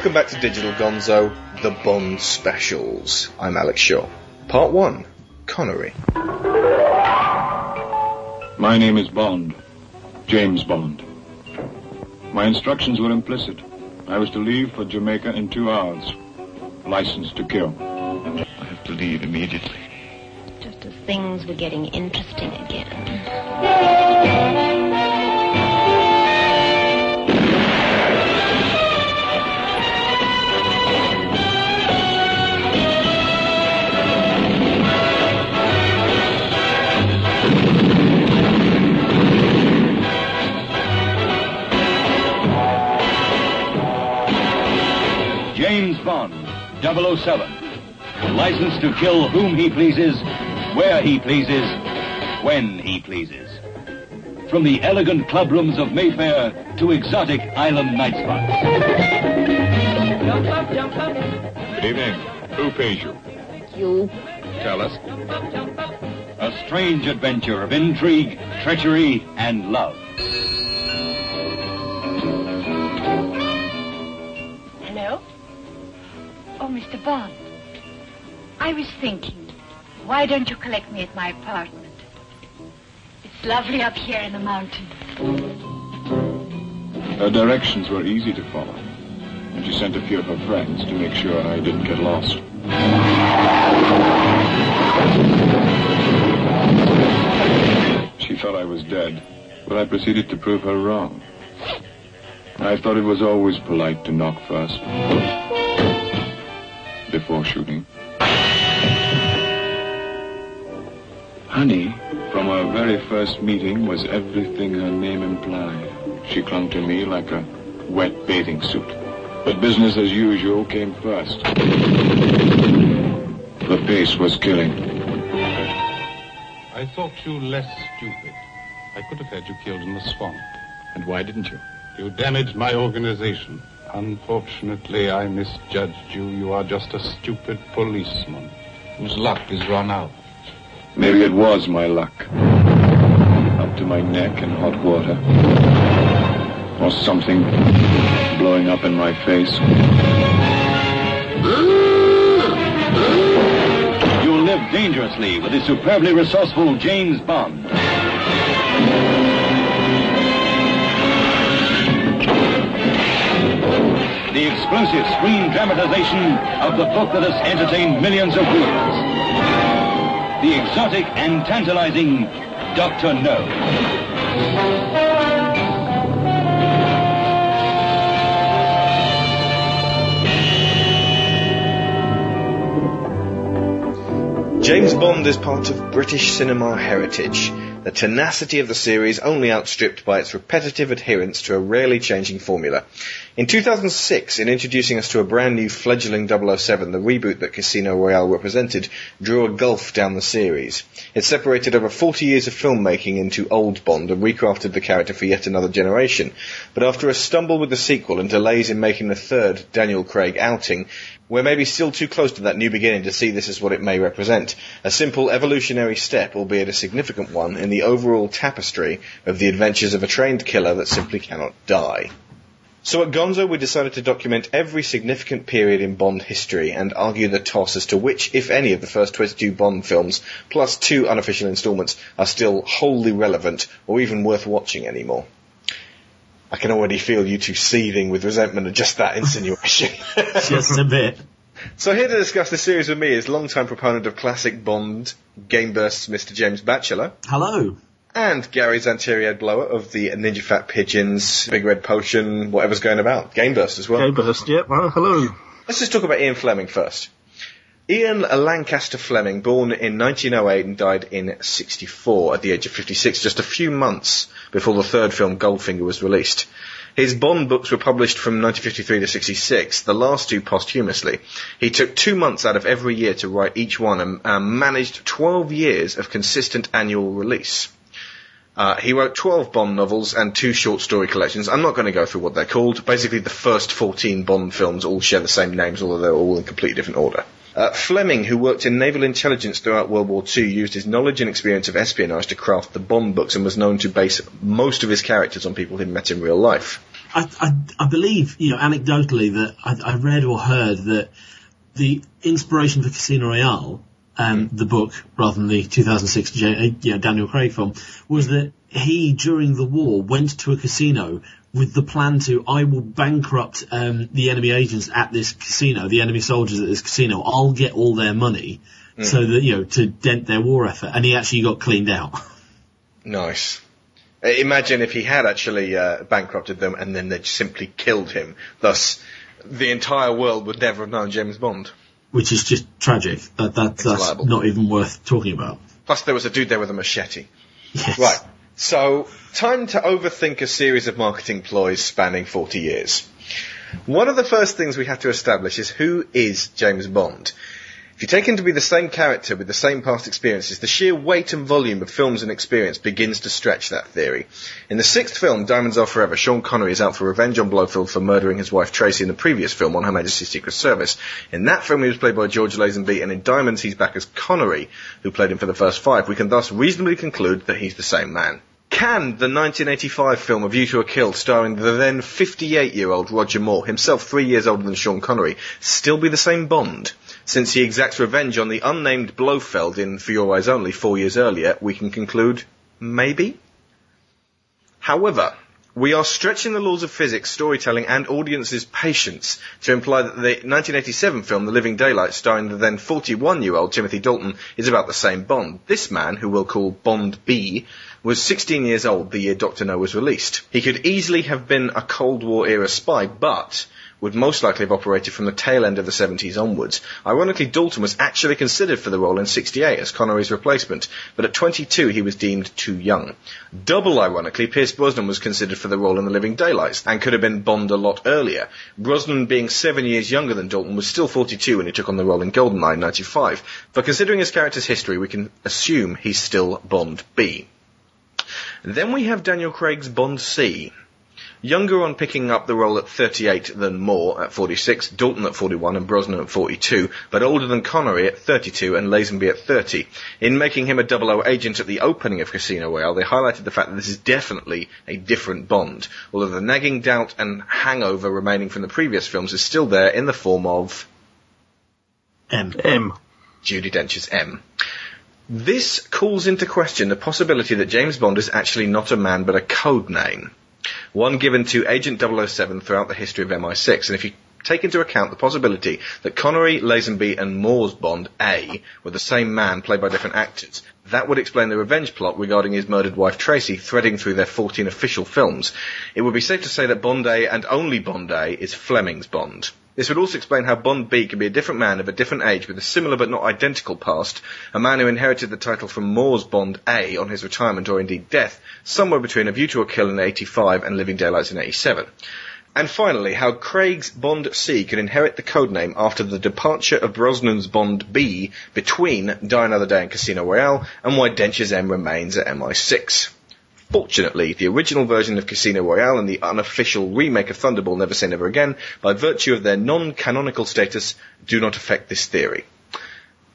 Welcome back to Digital Gonzo, the Bond Specials. I'm Alex Shaw. Part 1, Connery. My name is Bond. James Bond. My instructions were implicit. I was to leave for Jamaica in two hours. License to kill. I have to leave immediately. Just as things were getting interesting again. 007. License to kill whom he pleases, where he pleases, when he pleases. From the elegant clubrooms of Mayfair to exotic island night spots. Jump up, jump up. Good evening. Who pays you? You. Tell us. A strange adventure of intrigue, treachery, and love. Mr. Bond. I was thinking, why don't you collect me at my apartment? It's lovely up here in the mountains. Her directions were easy to follow. And she sent a few of her friends to make sure I didn't get lost. She thought I was dead, but I proceeded to prove her wrong. I thought it was always polite to knock first. Before shooting. Honey, from our very first meeting, was everything her name implied. She clung to me like a wet bathing suit. But business as usual came first. The pace was killing. I thought you less stupid. I could have had you killed in the swamp. And why didn't you? You damaged my organization. Unfortunately, I misjudged you. You are just a stupid policeman whose luck is run out. Maybe it was my luck. Up to my neck in hot water. Or something blowing up in my face. You'll live dangerously with the superbly resourceful James Bond. The exclusive screen dramatization of the book that has entertained millions of readers. The exotic and tantalizing Dr. No. James Bond is part of British cinema heritage. The tenacity of the series only outstripped by its repetitive adherence to a rarely changing formula. In 2006, in introducing us to a brand new fledgling 007, the reboot that Casino Royale represented drew a gulf down the series. It separated over 40 years of filmmaking into old Bond and recrafted the character for yet another generation. But after a stumble with the sequel and delays in making the third Daniel Craig outing, we're maybe still too close to that new beginning to see this as what it may represent. A simple evolutionary step, albeit a significant one, in the overall tapestry of the adventures of a trained killer that simply cannot die. So at Gonzo, we decided to document every significant period in Bond history and argue the toss as to which, if any, of the first 22 Bond films, plus two unofficial installments, are still wholly relevant or even worth watching anymore. I can already feel you two seething with resentment at just that insinuation. Just a bit. So here to discuss this series with me is longtime proponent of classic Bond, GameBurst's Mr. James Batchelor, Hello. And Gary Zantiriad Blower of the Ninja Fat Pigeons, Big Red Potion, whatever's going about. GameBurst as well. GameBurst, yep. Well, hello. Let's just talk about Ian Fleming first. Ian Lancaster Fleming, born in 1908 and died in 64 at the age of 56, just a few months before the third film Goldfinger was released. His Bond books were published from 1953 to 66, the last two posthumously. He took two months out of every year to write each one and um, managed 12 years of consistent annual release. Uh, he wrote 12 Bond novels and two short story collections. I'm not going to go through what they're called. Basically, the first 14 Bond films all share the same names, although they're all in completely different order. Uh, Fleming, who worked in naval intelligence throughout World War II, used his knowledge and experience of espionage to craft the Bond books and was known to base most of his characters on people he'd met in real life. I, I, I believe, you know, anecdotally that I, I read or heard that the inspiration for Casino Royale, um, the book rather than the 2006 J, uh, know, Daniel Craig film, was that he during the war went to a casino with the plan to I will bankrupt um, the enemy agents at this casino, the enemy soldiers at this casino. I'll get all their money so that you know to dent their war effort, and he actually got cleaned out. Nice. Uh, Imagine if he had actually uh, bankrupted them and then they'd simply killed him. Thus, the entire world would never have known James Bond. Which is just tragic. That, that that's liable. not even worth talking about. Plus, there was a dude there with a machete. Yes. Right. So, time to overthink a series of marketing ploys spanning 40 years. One of the first things we have to establish is who is James Bond. If you take him to be the same character with the same past experiences, the sheer weight and volume of films and experience begins to stretch that theory. In the sixth film, Diamonds Are Forever, Sean Connery is out for revenge on Blofeld for murdering his wife Tracy in the previous film on Her Majesty's Secret Service. In that film, he was played by George Lazenby, and in Diamonds, he's back as Connery, who played him for the first five. We can thus reasonably conclude that he's the same man. Can the 1985 film A View to a Kill, starring the then 58-year-old Roger Moore, himself three years older than Sean Connery, still be the same Bond? Since he exacts revenge on the unnamed Blofeld in For Your Eyes Only four years earlier, we can conclude, maybe? However, we are stretching the laws of physics, storytelling, and audience's patience to imply that the 1987 film The Living Daylight, starring the then 41-year-old Timothy Dalton, is about the same Bond. This man, who we'll call Bond B, was 16 years old the year Dr. No was released. He could easily have been a Cold War era spy, but would most likely have operated from the tail end of the 70s onwards. Ironically, Dalton was actually considered for the role in 68 as Connery's replacement, but at 22 he was deemed too young. Double ironically, Pierce Brosnan was considered for the role in The Living Daylights and could have been Bond a lot earlier. Brosnan, being seven years younger than Dalton, was still 42 when he took on the role in GoldenEye 95. But considering his character's history, we can assume he's still Bond B. Then we have Daniel Craig's Bond C. Younger on picking up the role at 38 than Moore at 46, Dalton at 41 and Brosnan at 42, but older than Connery at 32 and Lazenby at 30. In making him a 00 agent at the opening of Casino Royale, they highlighted the fact that this is definitely a different Bond, although the nagging doubt and hangover remaining from the previous films is still there in the form of M. M. Judi Dench's M. This calls into question the possibility that James Bond is actually not a man but a code name. One given to Agent 007 throughout the history of MI6. And if you take into account the possibility that Connery, Lazenby and Moore's Bond A were the same man played by different actors, that would explain the revenge plot regarding his murdered wife Tracy threading through their 14 official films. It would be safe to say that Bond A and only Bond A is Fleming's Bond. This would also explain how Bond B can be a different man of a different age with a similar but not identical past, a man who inherited the title from Moore's Bond A on his retirement or indeed death, somewhere between A View to a Kill in 85 and Living Daylights in 87. And finally, how Craig's Bond C can inherit the codename after the departure of Brosnan's Bond B between Die Another Day and Casino Royale, and why Dench's M remains at MI6. Fortunately, the original version of Casino Royale and the unofficial remake of Thunderball Never Say Never Again, by virtue of their non-canonical status, do not affect this theory.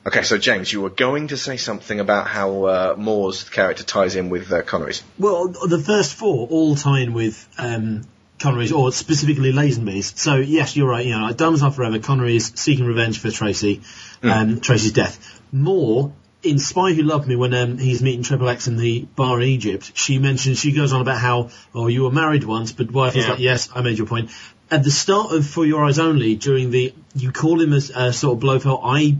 Okay, so James, you were going to say something about how uh, Moore's character ties in with uh, Connery's. Well, the first four all tie in with um, Connery's, or specifically Lazenby's. So yes, you're right. You know, Diamonds Are Forever. Connery is seeking revenge for Tracy, um, Tracy's death. Moore. In Spy Who Loved Me, when um, he's meeting Triple X in the bar in Egypt, she mentions, she goes on about how, oh, you were married once, but wife is Yeah. like, yes, I made your point. At the start of For Your Eyes Only, during the, you call him as uh, sort of Blofeld, I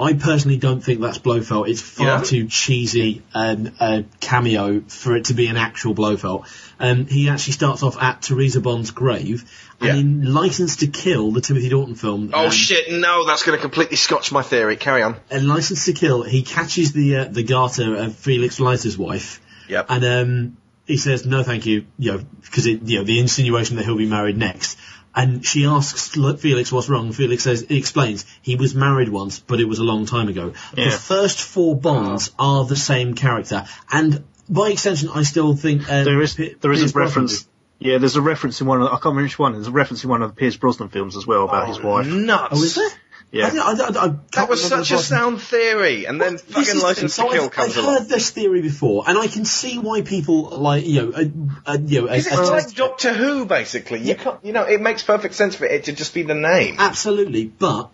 I personally don't think that's Blofeld. It's far Yeah. too cheesy and a cameo for it to be an actual Blofeld. Um, he actually starts off at Teresa Bond's grave, and Yeah. in License to Kill, the Timothy Dalton film. Oh um, shit, no, that's going to completely scotch my theory. Carry on. in License to Kill, he catches the uh, the garter of Felix Leiter's wife, Yep. and um, he says no, thank you, you know, because you know, the insinuation that he'll be married next. And she asks look, Felix what's wrong. Felix says, he explains, he was married once, but it was a long time ago. The first four Bonds are the same character, and by extension, I still think uh, There is Pi- there is Pierce a reference. Yeah, there's a reference in one of I can't remember which one. There's a reference in one of the Pierce Brosnan films as well about his wife. Nuts. Oh, is there? Yeah. I, I, I, I That was such a sound theory, and then This fucking is the License thing. to Kill I've, comes I've along. heard this theory before, and I can see why people like you know, uh, uh, you know, Because uh, it's uh, like Doctor Who, basically. You can't, you know, it makes perfect sense for it to just be the name. absolutely, but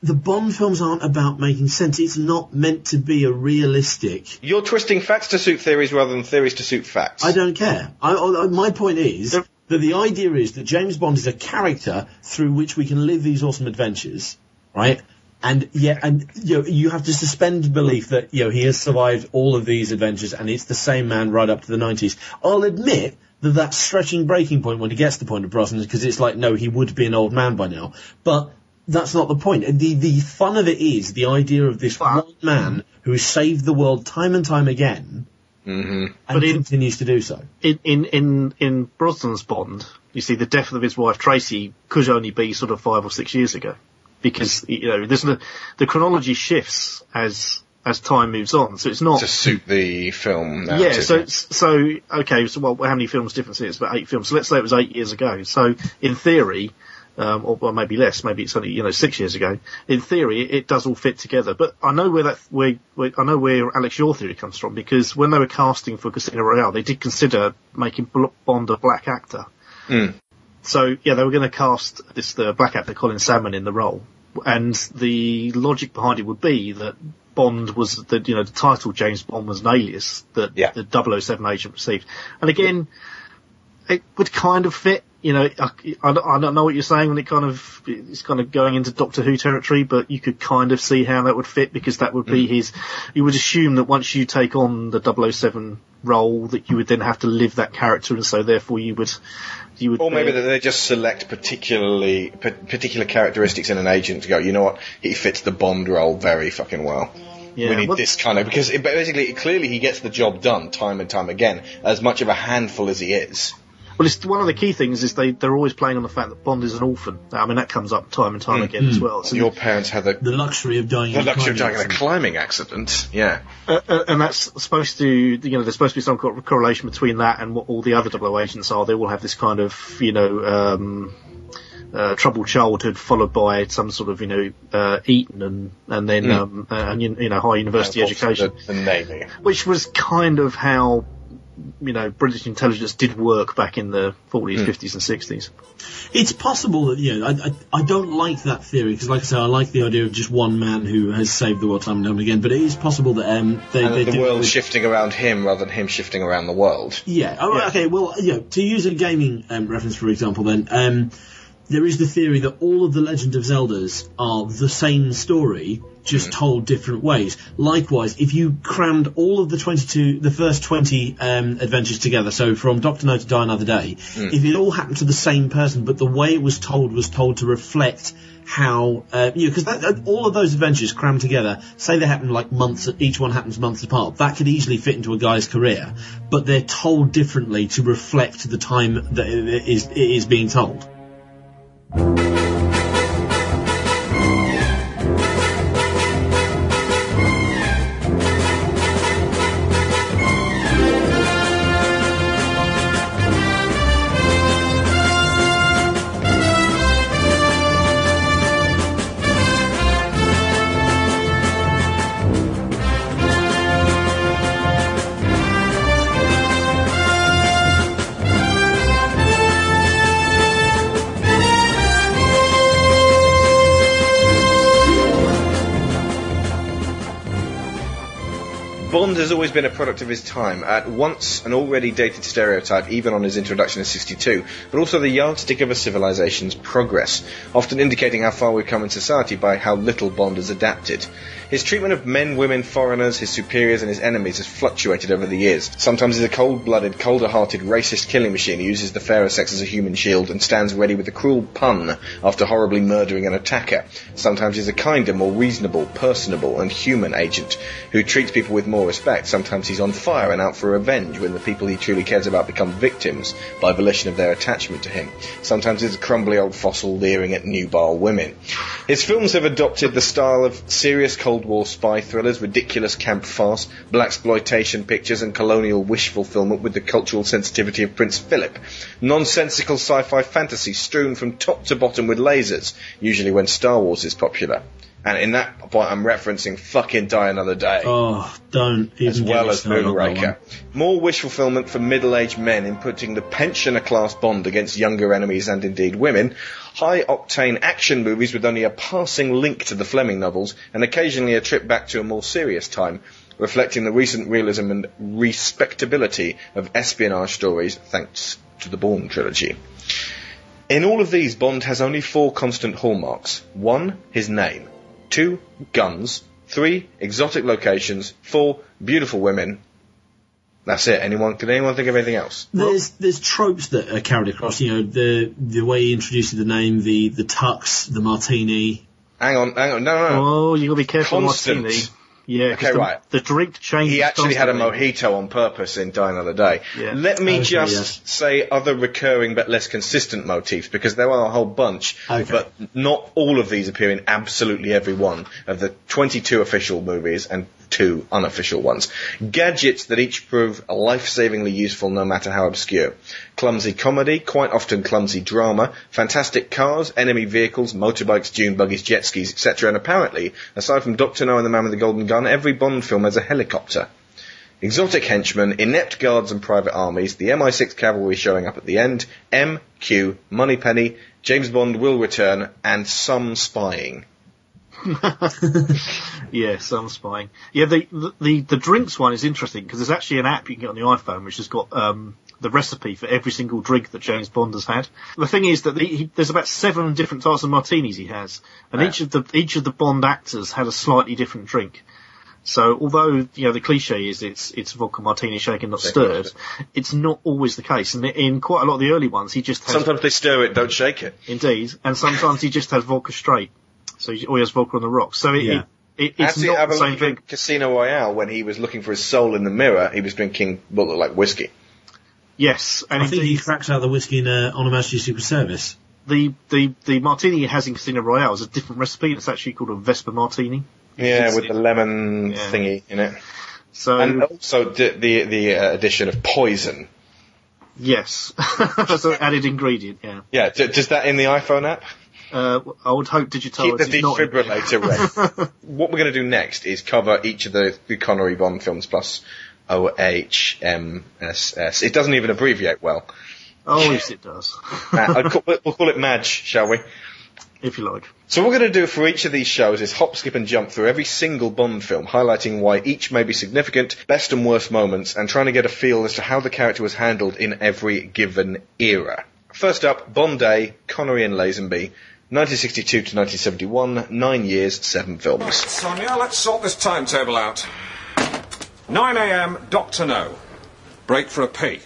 the Bond films aren't about making sense. It's not meant to be a realistic. You're twisting facts to suit theories rather than theories to suit facts. I don't care. I, I, my point is that the idea is that James Bond is a character through which we can live these awesome adventures, right? And yeah, and you know, you have to suspend belief that you know he has survived all of these adventures, and it's the same man right up to the nineties. I'll admit that that's stretching breaking point when he gets to the point of Brosnan, because it's like, no, he would be an old man by now. But that's not the point. The the fun of it is the idea of this one man who has saved the world time and time again, hmm and But in- continues to do so. in, in, in, in Brosnan's Bond, you see the death of his wife Tracy could only be sort of five or six years ago. Because, you know, there's no, the chronology shifts as, as time moves on. So it's not, To suit the film yeah, so, so, okay, so well, how many films difference is it? About eight films. So let's say it was eight years ago. So in theory, um, or, or maybe less, maybe it's only, you know, six years ago. In theory, it, it does all fit together. But I know where that, where, where, I know where Alex, your theory comes from, because when they were casting for Casino Royale, they did consider making Bond a black actor. Mm. So yeah, they were going to cast this the black actor Colin Salmon in the role, and the logic behind it would be that Bond was the you know the title James Bond was an alias that Yeah. the 007 agent received, and again, it would kind of fit. You know, I, I don't- I don't know what you're saying when it kind of it's kind of going into Doctor Who territory, but you could kind of see how that would fit because that would be Mm. his. You would assume that once you take on the 007 role, that you would then have to live that character, and so therefore you would you would. Or maybe that they just select particularly pa- particular characteristics in an agent to go. You know what? He fits the Bond role very fucking well. Yeah, we need this kind of because it, basically, clearly, he gets the job done time and time again. As much of a handful as he is. Well, it's one of the key things is they they're always playing on the fact that Bond is an orphan. I mean that comes up time and time again as well. So Your parents had the, The luxury of dying. the in a luxury of climbing dying in a accident. climbing accident. Yeah. uh, uh, and that's supposed to you know there's supposed to be some correlation between that and what all the other double agents are. They all have this kind of you know. Um, uh, troubled childhood followed by some sort of you know uh, Eton and and then Mm. um, uh, and you you know high university Of education, The, the Navy. which was kind of how you know British intelligence did work back in the 40s, 50s, and 60s. It's possible that you know I, I, I don't like that theory because, like I said, I like the idea of just one man who has saved the world time and time again. But it is possible that um they, And they the do world with- shifting around him rather than him shifting around the world. Yeah. Oh, Yeah. Okay. Well, you know, to use a gaming um, reference, for example, then um, there is the theory that all of the Legend of Zeldas are the same story, just told different ways. Likewise, if you crammed all of the twenty-two, the first twenty um, adventures together, so from Doctor No to Die Another Day, if it all happened to the same person, but the way it was told was told to reflect how uh, you because that all of those adventures crammed together, say they happen like months, each one happens months apart. That could easily fit into a guy's career, but they're told differently to reflect the time that it is it is being told. Bond has always been a product of his time, at once an already dated stereotype even on his introduction in 62, but also the yardstick of a civilization's progress, often indicating how far we've come in society by how little Bond has adapted. His treatment of men, women, foreigners, his superiors and his enemies has fluctuated over the years. Sometimes he's a cold-blooded, colder-hearted, racist killing machine who uses the fairer sex as a human shield and stands ready with a cruel pun after horribly murdering an attacker. Sometimes he's a kinder, more reasonable, personable and human agent who treats people with more more respect. Sometimes he's on fire and out for revenge when the people he truly cares about become victims by volition of their attachment to him. Sometimes he's a crumbly old fossil leering at nubile women. His films have adopted the style of serious Cold War spy thrillers, ridiculous camp farce, blaxploitation pictures, and colonial wish fulfillment with the cultural sensitivity of Prince Philip. Nonsensical sci-fi fantasy strewn from top to bottom with lasers, usually when Star Wars is popular. And in that point, I'm referencing fucking Die Another Day. Oh, don't even as well as started on that Moonraker. More wish fulfillment for middle-aged men in putting the pensioner class bond against younger enemies and indeed women. High-octane action movies with only a passing link to the Fleming novels and occasionally a trip back to a more serious time, reflecting the recent realism and respectability of espionage stories thanks to the Bourne trilogy. In all of these, Bond has only four constant hallmarks. One, his name. Two, guns. Three, exotic locations. Four, beautiful women. That's it. Anyone? Can anyone think of anything else? There's there's tropes that are carried across. You know the the way he introduces the name, the the tux, the martini. Hang on, hang on. No, no, no. Oh, you got to be careful, Constant. Martini. Yeah, Okay, the, right. The drink changes. He actually had a mojito on purpose in Die Another Day. Yeah. Let me Okay, just yes. say other recurring but less consistent motifs because there are a whole bunch, Okay. but not all of these appear in absolutely every one of the 22 official movies and two unofficial ones. Gadgets that each prove life-savingly useful no matter how obscure. Clumsy comedy, quite often clumsy drama, fantastic cars, enemy vehicles, motorbikes, dune buggies, jet skis, etc. And apparently, aside from Doctor No and the Man with the Golden Gun, every Bond film has a helicopter. Exotic henchmen, inept guards and private armies, the MI6 cavalry showing up at the end, M, Q, Moneypenny, James Bond will return, and some spying. Yeah, some spying. Yeah, the, the the drinks one is interesting because there's actually an app you can get on the iPhone which has got um, the recipe for every single drink that James Bond has had. The thing is that the, he, there's about seven different types of martinis he has, and Right. each of the each of the Bond actors had a slightly different drink. So although you know the cliche is it's it's vodka martini shaken not stirred, it's not always the case. And in quite a lot of the early ones, he just has Sometimes they stir it, don't shake it. indeed, and sometimes he just has vodka straight. So he always has vodka on the rocks. So it, Yeah. it, it it's Actually, not the same thing. Casino Royale when he was looking for his soul in the mirror. He was drinking what looked like whiskey. Yes, and I think he indeed, cracks out the whiskey in uh, On Her Majesty's Secret Service. the, the, the martini he has in Casino Royale is a different recipe. It's actually called a Vesper Martini. Yeah, It's- with the lemon Yeah. thingy in it, So and also the the, the uh, addition of poison. yes, that's an added ingredient. Yeah, Yeah, d- does that in the iPhone app? uh, I would hope Digital Keep the is not. defibrillator ready. what we're going to do next is cover each of the, the Connery Bond films plus OHMSS. It doesn't even abbreviate well. Oh, yes, it does. Uh, call it- we'll call it Madge, shall we? if you like. So what we're going to do for each of these shows is hop, skip and jump through every single Bond film, highlighting why each may be significant, best and worst moments, and trying to get a feel as to how the character was handled in every given era. First up, Bond Day, Connery and Lazenby, 1962 to 1971, nine years, seven films. Sonia, let's sort this timetable out. 9 a.m., Doctor No. Break for a pee.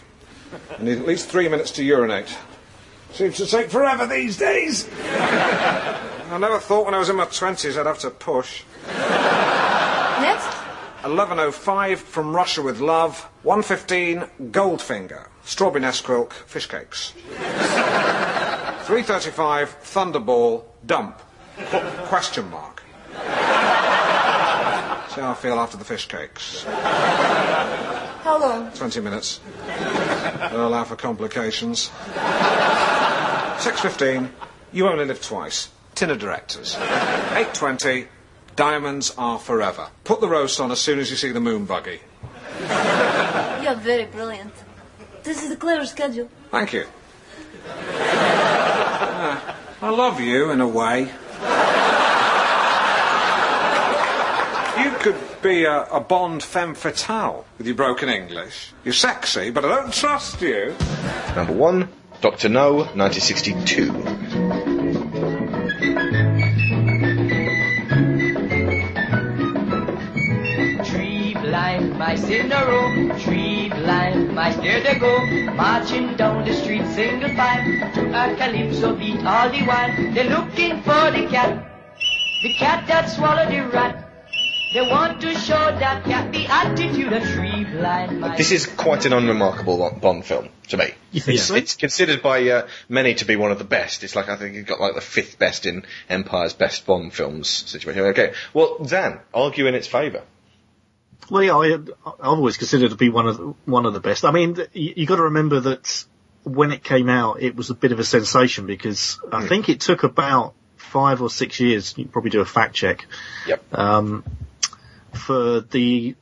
I need at least three minutes to urinate. Seems to take forever these days. I never thought when I was in my 20s I'd have to push. Next? 11.05 from Russia with Love. 1.15 Goldfinger. Strawberry Nesquik, fish cakes. 3.35 Thunderball, dump. Qu- question mark. See how I feel after the fish cakes. How long? 20 minutes. Don't allow for complications. 6.15 You Only Live Twice. Tinner Directors. 8.20 Diamonds Are Forever. Put the roast on as soon as you see the moon buggy. You're very brilliant. This is a clever schedule. Thank you. Ah, I love you in a way. You could be a, a Bond femme fatale with your broken English. You're sexy, but I don't trust you. Number one, Doctor No, 1962. Tree blind, my Cinderella, tree blind, my dear to go, marching down the street single file to a calypso beat all the while. They're looking for the cat, the cat that swallowed the rat. They want to show that got the attitude of tree blind. This is quite an unremarkable Bond film to me. You think it's, so? it's considered by uh, many to be one of the best. It's like I think it got like the fifth best in Empire's best Bond films situation. Okay, well, Dan, argue in its favour. Well, yeah, I, I've always considered it to be one of the, one of the best. I mean, th- you, you got to remember that when it came out, it was a bit of a sensation because I think it took about five or six years. You can probably do a fact check. Yep. Um, for the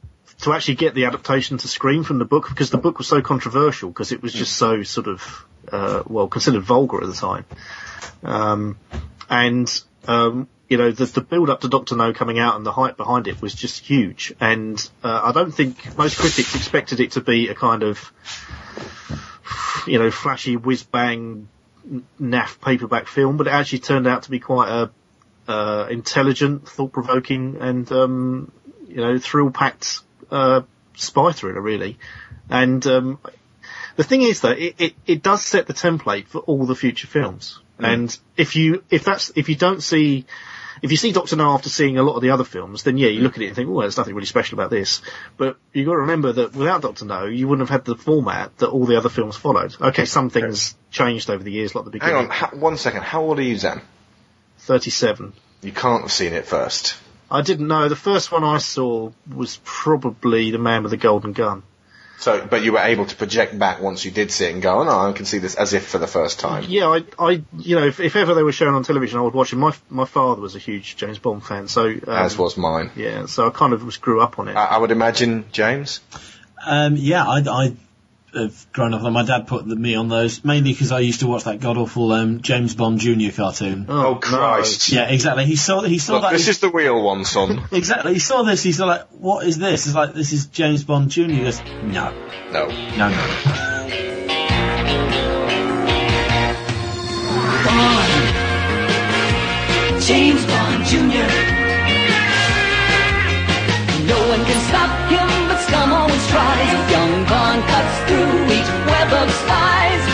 to actually get the adaptation to screen from the book because the book was so controversial because it was just so sort of uh, well considered vulgar at the time. Um, and um, you know the, the build up to Doctor No coming out and the hype behind it was just huge. And uh, I don't think most critics expected it to be a kind of you know flashy whiz bang naff paperback film, but it actually turned out to be quite a uh, intelligent, thought provoking, and um, you know thrill packed uh, spy thriller really. And um, the thing is that it, it, it does set the template for all the future films. And if you if that's if you don't see if you see Doctor No after seeing a lot of the other films, then yeah, you look at it and think, oh, there's nothing really special about this. But you've got to remember that without Doctor No, you wouldn't have had the format that all the other films followed. Okay, some things changed over the years, like the beginning. Hang on, ha- one second. How old are you, Dan? 37. You can't have seen it first. I didn't know. The first one I saw was probably The Man with the Golden Gun. So, but you were able to project back once you did see it and go, oh no, I can see this as if for the first time. Yeah, I, I, you know, if, if ever they were shown on television, I would watch it. My, my father was a huge James Bond fan, so um, As was mine. yeah, so I kind of was grew up on it. I, I would imagine, James. Um, yeah, I, I have grown up on. My dad put me on those mainly because I used to watch that god awful um, James Bond Junior cartoon. Oh, Christ. Yeah, exactly. He saw he saw Look, that. this is the real one, son. Exactly. He saw this. He's like, "What is this?" It's like, "This is James Bond Junior." He goes, "No, no, no, no." James Bond Jr. No one can stop him, but scum always tries. Young Bond cuts through each web of spies.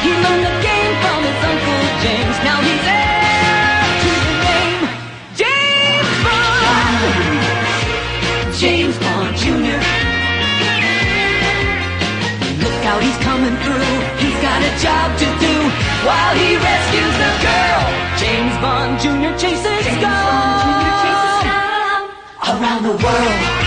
He learned the game from his uncle James. Now he's heir to the name James Bond. James Bond Jr. Look out, he's coming through. He's got a job to do while he rescues the girl. James Bond Jr. Chases gum chases scum around the world.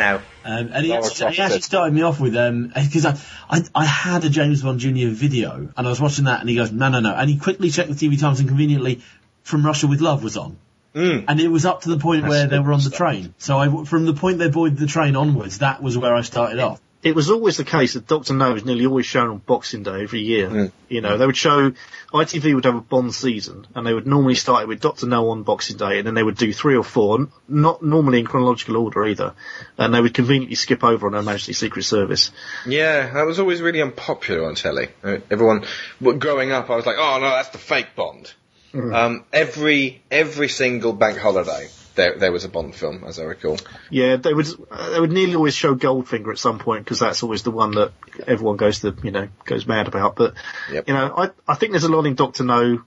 Now, Um, and he actually, he actually started me off with um because I, I I had a James Bond Junior video and I was watching that and he goes no no no and he quickly checked the TV times and conveniently From Russia with Love was on. Mm. And it was up to the point That's where they were on the stuff. train. So I, from the point they boarded the train onwards, that was where I started off. It was always the case that Doctor No was nearly always shown on Boxing Day every year. You know, they would show, ITV would have a Bond season, and they would normally start it with Doctor No on Boxing Day, and then they would do three or four, not normally in chronological order either, and they would conveniently skip over on Her Majesty's Secret Service. Yeah, that was always really unpopular on telly. Uh, Everyone, growing up, I was like, oh no, that's the fake Bond. Um, every every single bank holiday, there there was a Bond film, as I recall. Yeah, they would, they would nearly always show Goldfinger at some point, because that's always the one that everyone goes to, you know, goes mad about, but, Yep. you know, I, I think there's a lot in Doctor No,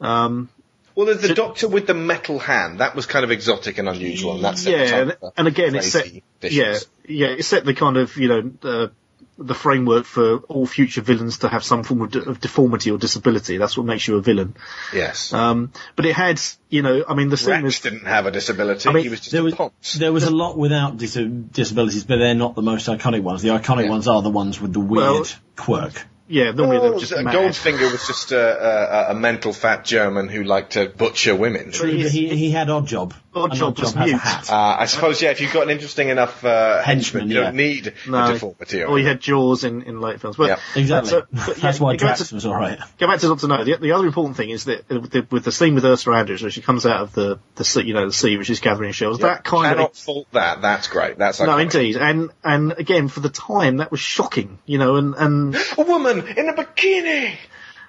um, Well, there's the Doctor with the metal hand. That was kind of exotic and unusual, and that's yeah, and, and again, it's set, yeah, yeah, it set the kind of, you know, uh, the framework for all future villains to have some form of, de- of deformity or disability. That's what makes you a villain. Yes. Um, but it had, you know, I mean, the scene Rex was, didn't have a disability. I mean, he was just There a was, there was a lot without dis- disabilities, but they're not the most iconic ones. The iconic ones are the ones with the weird Well, quirk. yeah, normally they Oh, just mad. Goldfinger was just a, a, a mental fat German who liked to butcher women. True, he, he had Oddjob. Odd And Job was mute. Uh, I suppose, yeah, if you've got an interesting enough uh, henchman, Henchman, you don't yeah. need No. a deformity. Or you had Jaws in, in late films. But, Yeah. Exactly. but, uh, but, That's why go back Drax to- was alright. Go back to Doctor No. The, the other important thing is that uh, with the, with the scene with Ursula Andress, where she comes out of the, the sea, you know, the sea, which is gathering shells. That kind cannot of fault that. That's great. That's no, iconic. indeed, and and again for the time that was shocking, you know, and and A woman in a bikini.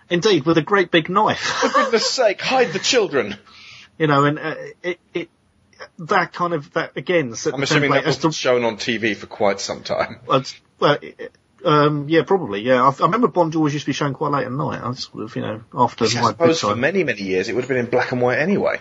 indeed with a great big knife, For goodness sake, hide the children. you know, and uh, it it that kind of that again. I'm assuming that as to- wasn't shown on TV for quite some time. well, well, um, yeah, probably, yeah. I, I remember Bond always used to be shown quite late at night. I sort of, you know, after I my suppose for many, many years it would have been in black and white anyway.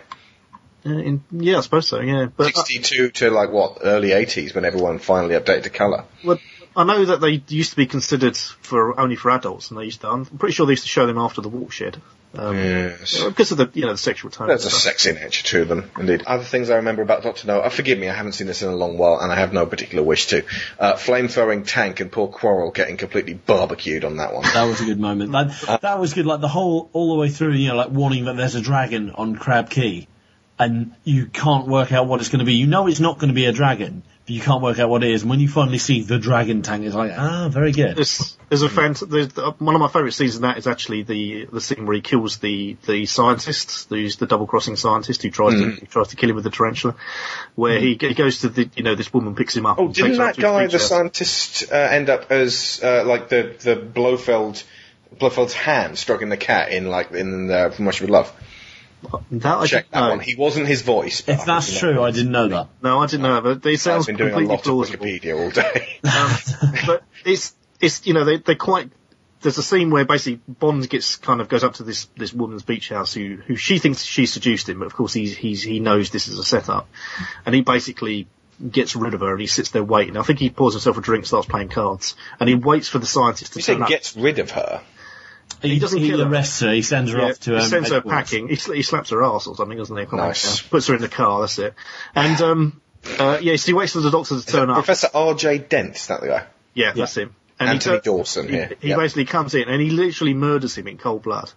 Uh, in, yeah, I suppose so. Yeah, but uh, 62 to like what early 80s when everyone finally updated to colour. well, I know that they used to be considered for only for adults, and they used to. I'm pretty sure they used to show them after the Watershed. Um, Yes. uh, because of the you know the sexual tone. There's a and stuff. sexy nature to them, indeed. Other things I remember about Doctor No, uh, forgive me, I haven't seen this in a long while, and I have no particular wish to. Uh, flame-throwing tank and poor Quarrel getting completely barbecued on that one. That was a good moment. That, that was good. Like the whole, all the way through, you know, like warning that there's a dragon on Crab Key, and you can't work out what it's going to be. You know it's not going to be a dragon, but you can't work out what it is. And when you finally see the dragon tank, it's like, ah, very good. There's, there's a fant- there's, uh, one of my favourite scenes in that is actually the the scene where he kills the the scientist, the the double crossing scientist who tries to who tries to kill him with the tarantula, where he, he goes to the you know this woman picks him up. Oh, didn't takes her up that guy, the house. scientist, uh, end up as uh, like the the Blofeld, Blofeld's hand stroking the cat in like in uh, From Russia with Love? That I Check didn't that know. one. He wasn't his voice. but If I that's true, I didn't know that. No, I didn't know, that. but it I've been doing a lot plausible. of Wikipedia all day. Um, but it's it's you know they they quite. There's a scene where basically Bond gets kind of goes up to this this woman's beach house who who she thinks she seduced him, but of course he's he's he knows this is a setup, and he basically gets rid of her and he sits there waiting. I think he pours himself a drink, starts playing cards, and he waits for the scientist to you say gets rid of her. He, doesn't he kill her. arrests her. He sends her Yeah, off to. Um, he sends her packing. He, sl- he slaps her ass or something, doesn't he? I Nice. remember. Puts her in the car. That's it. And um, uh, yeah, so he waits for the doctor to turn up. Professor R.J. Dent, is that the guy? Yeah, that's him. And Anthony he, tur- Dawson, he, yeah. he yeah. basically comes in and he literally murders him in cold blood.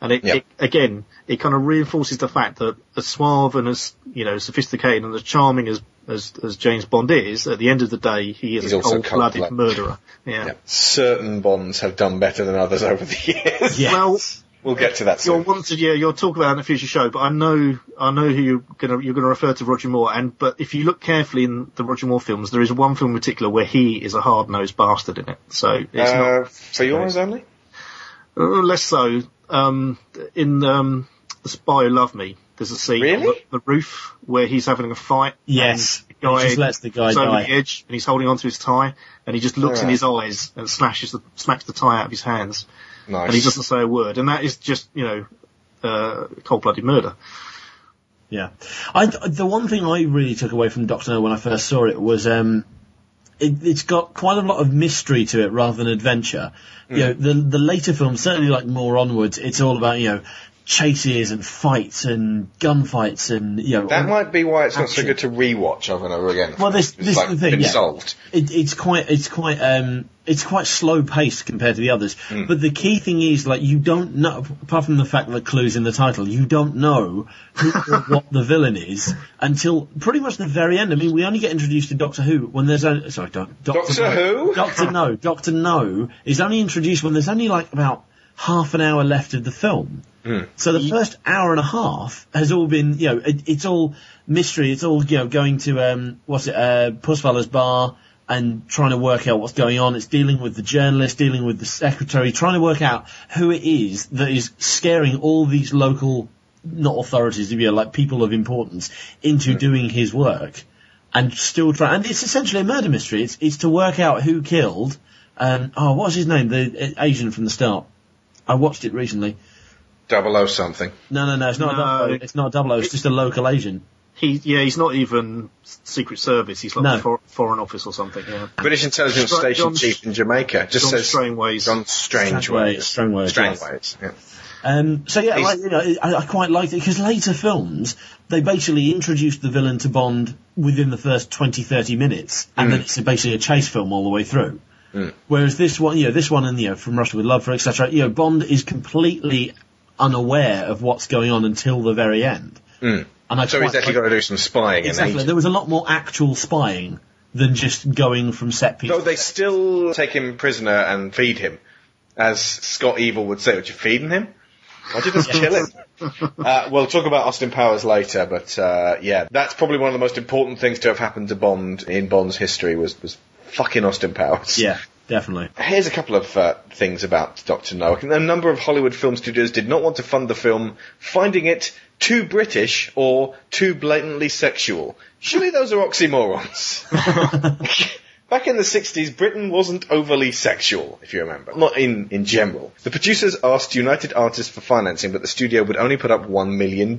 And it, Yeah. it again, it kind of reinforces the fact that as suave and as you know sophisticated and as charming as as, as James Bond is, at the end of the day, he is He's a cold-blooded murderer. Yeah. Yeah. Certain Bonds have done better than others over the years. Yeah. Well, We'll get to that you're soon. wanted, yeah, you'll talk about it in a future show, but I know, I know who you're gonna, you're gonna refer to Roger Moore, and, but if you look carefully in the Roger Moore films, there is one film in particular where he is a hard-nosed bastard in it. So, it's not, Uh, for yours only? Uh, less so. Um, in um, The Spy Who Loved Me, there's a scene Really? on the, the roof where he's having a fight. Yes. and the guy He just lets the guy over die. the edge, and he's holding onto his tie, and he just looks in his eyes and slashes the smacks the tie out of his hands, Nice. and he doesn't say a word, and that is just you know uh, cold-blooded murder. Yeah. I, the one thing I really took away from Doctor No when I first saw it was, um, it, it's got quite a lot of mystery to it rather than adventure. You know, the, the later films, certainly like more onwards, it's all about, you know, chases and fights and gunfights and, you know. That might be why it's not so good to rewatch over and over again. Well, this- this like is the thing, yeah. solved. it, it's quite it's quite um it's quite slow paced compared to the others. Hmm. But the key thing is like you don't know apart from the fact that clues in the title, you don't know who or what the villain is until pretty much the very end. I mean, we only get introduced to Doctor Who when there's only sorry, doc, Doctor, Doctor no, Who? Doctor No, Doctor No is only introduced when there's only like about half an hour left of the film. So the first hour and a half has all been, you know, it, it's all mystery. It's all, you know, going to, um, what's it, uh, Pussfeller's bar and trying to work out what's going on. It's dealing with the journalist, dealing with the secretary, trying to work out who it is that is scaring all these local, not authorities, you know, like people of importance into doing his work and still try. And it's essentially a murder mystery. It's, it's to work out who killed, um, oh, what's his name? The uh, Asian from the start. I watched it recently. Double O something. No, no, no, it's not a No. double O. It's not a double O. It's just a local agent. He, yeah, he's not even Secret Service. He's like No. the for, Foreign Office or something. Yeah. British Intelligence Stra- Station John- Chief in Jamaica. Just John says Strainways. John Strangeways. Strangeways, Strangeways. Yeah. Um, so yeah, like, you know, I, I quite liked it because later films they basically introduced the villain to Bond within the first 20, 30 minutes, and then it's basically a chase film all the way through. Whereas this one, you know, this one and you know, from Russia with Love, for etc. You know, Bond is completely unaware of what's going on until the very end. And I So quite he's actually like- got to do some spying. exactly. And There was a lot more actual spying than just going from set piece. Though they still take him prisoner and feed him, as Scott Evil would say. Would you feeding him? Why'd you just kill him? Uh, we'll talk about Austin Powers later, but uh, yeah, that's probably one of the most important things to have happened to Bond in Bond's history was was fucking Austin Powers. Yeah, definitely. Here's a couple of uh, things about Doctor No. A number of Hollywood film studios did not want to fund the film, finding it too British or too blatantly sexual. Surely those are oxymorons. Back in the 60s, Britain wasn't overly sexual, if you remember. Not in, in general. The producers asked United Artists for financing, but the studio would only put up $1 million.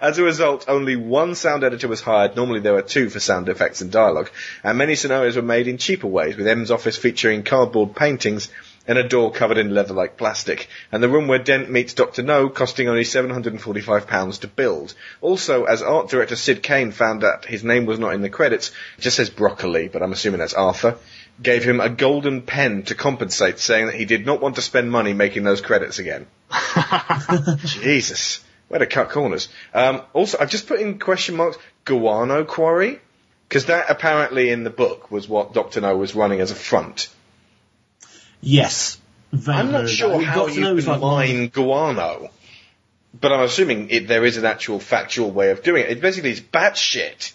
As a result, only one sound editor was hired. Normally there were two for sound effects and dialogue. And many scenarios were made in cheaper ways, with M's office featuring cardboard paintings and a door covered in leather-like plastic. And the room where Dent meets Dr. No costing only £745 to build. Also, as art director Syd Cain found out his name was not in the credits, it just says Broccoli, but I'm assuming that's Arthur, gave him a golden pen to compensate, saying that he did not want to spend money making those credits again. Jesus. Way to cut corners. Um, also, I've just put in question marks, guano quarry? Because that apparently in the book was what Dr. No was running as a front. Yes. I'm not sure how you can like one mine guano. But I'm assuming it, there is an actual factual way of doing it. It basically is batshit.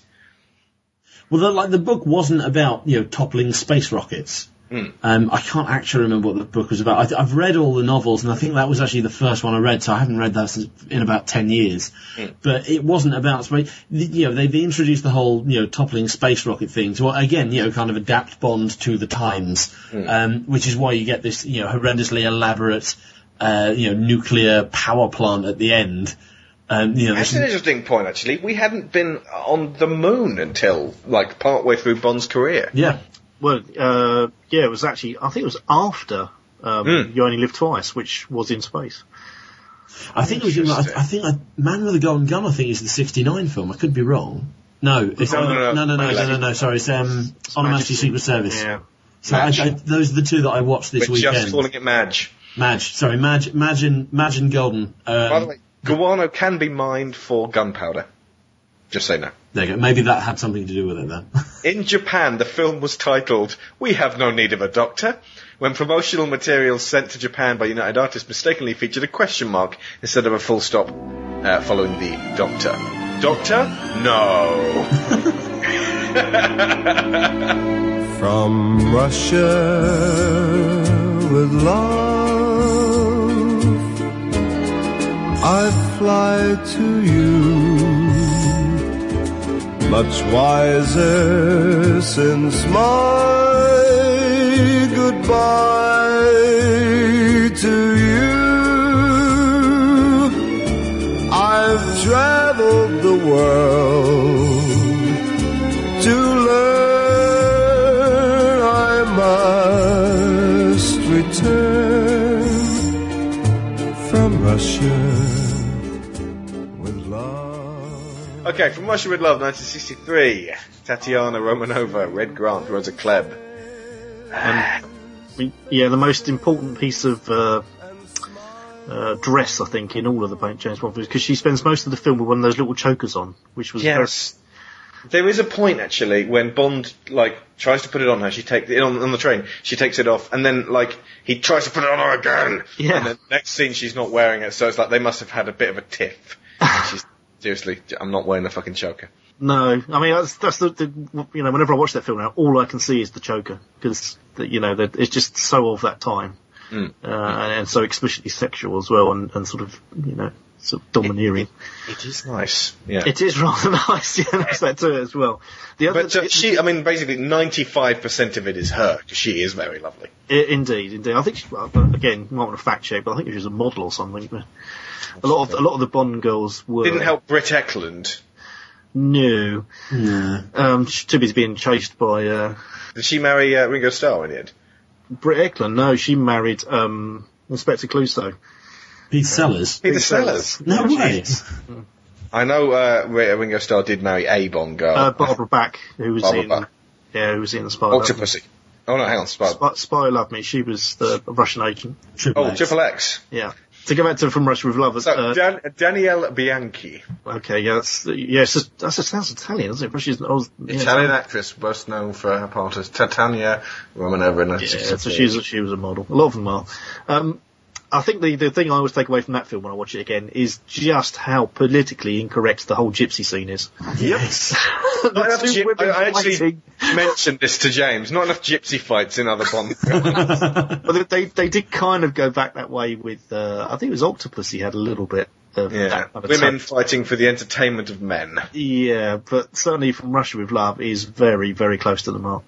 Well, the, like the book wasn't about you know toppling space rockets. Hmm. Um, I can't actually remember what the book was about. I, I've read all the novels, and I think that was actually the first one I read. So I haven't read that since, in about ten years. Hmm. But it wasn't about space. You know, they, they introduced the whole you know toppling space rocket thing to again you know kind of adapt Bond to the times, Hmm. um, which is why you get this you know horrendously elaborate uh, you know nuclear power plant at the end. Um, you know, That's an interesting point, actually. We hadn't been on the moon until, like, partway through Bond's career. yeah. Well, uh, yeah, it was actually, I think it was after um, Hmm. You Only Live Twice, which was in space. I think it was. In, I, I think uh, Man with a Golden Gun. I think is the '69 film. I could be wrong. No, it's No, no, no. no, no, no, no, no, no, Sorry, it's um, On Her Majesty's Secret Service. Yeah. So I, I, those are the two that I watched this We're weekend. just calling it Madge. Madge. Sorry, Madge. Madge and Madge and Golden. Um, By the way, guano can be mined for gunpowder. Just say no. there you go. Maybe that had something to do with it then. In Japan, the film was titled "We Have No Need of a Doctor." When promotional materials sent to Japan by United Artists mistakenly featured a question mark instead of a full stop uh, following the Doctor. Doctor? No. From Russia with love, I fly to you. Much wiser since my goodbye to you. I've traveled the world to learn I must return from Russia Okay, from Russia with Love, 1963. Tatiana Romanova, Red Grant, Rosa Klebb. I mean, yeah, the most important piece of uh, uh, dress, I think, in all of the James Bond films, because she spends most of the film with one of those little chokers on, which was Yes. There is a point actually when Bond like tries to put it on her. She takes it on, on the train. She takes it off, and then like he tries to put it on her again. Yeah. And then next scene she's not wearing it, so it's like they must have had a bit of a tiff. And she's seriously, I'm not wearing the fucking choker. No, I mean that's that's the, the you know whenever I watch that film now, all I can see is the choker because you know that it's just so of that time, Mm. uh, and, and so explicitly sexual as well, and, and sort of you know sort of domineering. It is nice. Yeah. It is rather nice, yeah, there's that to it as well. The other, but uh, she, I mean, basically 95% of it is her, 'cause she is very lovely. I- indeed, indeed. I think she, well, but again, might want to fact check, but I think she was a model or something. But a lot of a lot of the Bond girls were Didn't help Britt Ekland. No, no. um, she's too busy being chased by uh, Did she marry uh, Ringo Starr in the end? Britt Ekland. No, she married um, Inspector Clouseau. Pete Sellers. Peter Sellers. No way. I know uh, Ringo Starr did marry a Bond girl. Uh, Barbara Bach, who was Barbara in Bach. yeah, who was in the Spy Love Me. Octopussy. Oh no, hang on, Spud. Spy, Spy Love Me. She was the Russian agent. Triple Oh, X. Triple X. Yeah. To go back to From Russia with Love. So, uh, Dan- Daniela Bianchi, okay, yeah, that's yeah. It's just, that sounds Italian, doesn't it? But she's I was, yeah, Italian actress, best known for her part as Titania Romanova in Yeah, so she was, she was a model. A lot of them are. Um, I think the, the thing I always take away from that film when I watch it again is just how politically incorrect the whole gypsy scene is. Yes. Not enough two gy- women I, I actually fighting. mentioned this to James. Not enough gypsy fights in other Bond films. But they they did kind of go back that way with uh, I think it was Octopus he had a little bit of yeah, that kind of women touch. fighting for the entertainment of men. Yeah, but certainly from Russia with Love is very very close to the mark.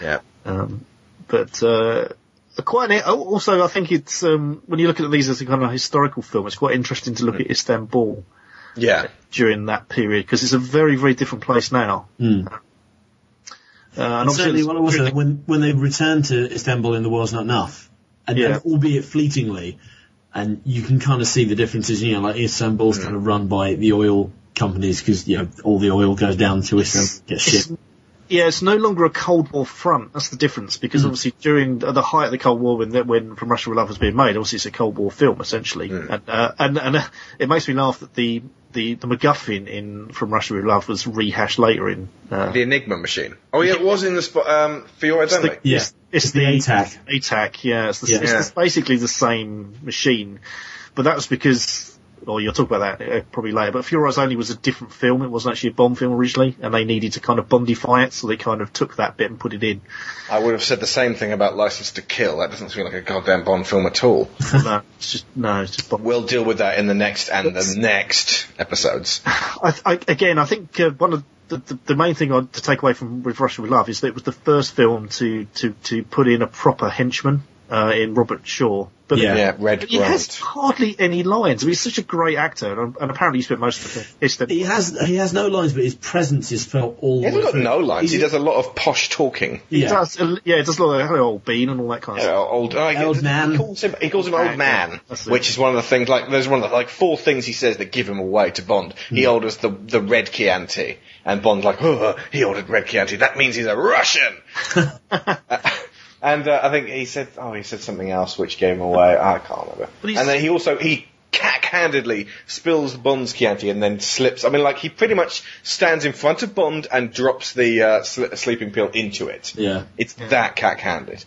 Yeah. Um, but uh, quite an, oh, also I think it's um, when you look at these as a kind of historical film, it's quite interesting to look Mm. at Istanbul Yeah. during that period because it's a very very different place now. Mm. Uh, And and obviously certainly, it's- what it was uh, when when they returned to Istanbul in the World's Not Enough, and, Yeah. and albeit fleetingly, and you can kind of see the differences. You know, like Istanbul's kind of run by the oil companies because you know all the oil goes down to Istanbul, gets shipped. Yeah, it's no longer a Cold War front. That's the difference because Mm. obviously during uh, the height of the Cold War, when when From Russia with Love was being made, obviously it's a Cold War film essentially, and uh, and and uh, it makes me laugh that the the the MacGuffin in From Russia with Love was rehashed later in. Uh, The Enigma machine. Oh yeah, it was in the spot um, for your it's the, identity. Yeah. it's, it's the ATAC. ATAC, yeah, it's, the, Yeah. it's Yeah. the- basically the same machine, but that was because. Or you'll talk about that uh, probably later, but For Eyes Only was a different film. It wasn't actually a Bond film originally, and they needed to kind of Bondify it, so they kind of took that bit and put it in. I would have said the same thing about License to Kill. That doesn't feel like a goddamn Bond film at all. no, it's just no, it's just Bond. We'll deal with that in the next and the next episodes. I, I, again, I think uh, one of the, the, the main thing I, to take away from With Russia with Love is that it was the first film to, to, to put in a proper henchman uh, in Robert Shaw. But Yeah. Yeah, Red but he has hardly any lines. I mean, he's such a great actor, and, and apparently he spent most of the his He has he has no lines, but his presence is felt all He the way hasn't got through. no lines. He He's- does a lot of posh talking. He Yeah. does, uh, yeah, it does look like hello, old bean and all that kind of Yeah, stuff. old, uh, Old he, man. He calls him, he calls him old man, That's which is one of the things. Like, there's one of the, like four things he says that give him away to Bond. He orders the the red Chianti, and Bond's like, oh, he ordered red Chianti. That means he's a Russian. and uh, I think he said, oh, he said something else which gave him away. I can't remember. And then he also he cack-handedly spills Bond's Chianti and then slips. I mean, like he pretty much stands in front of Bond and drops the uh, sl- sleeping pill into it. Yeah. It's that cack-handed.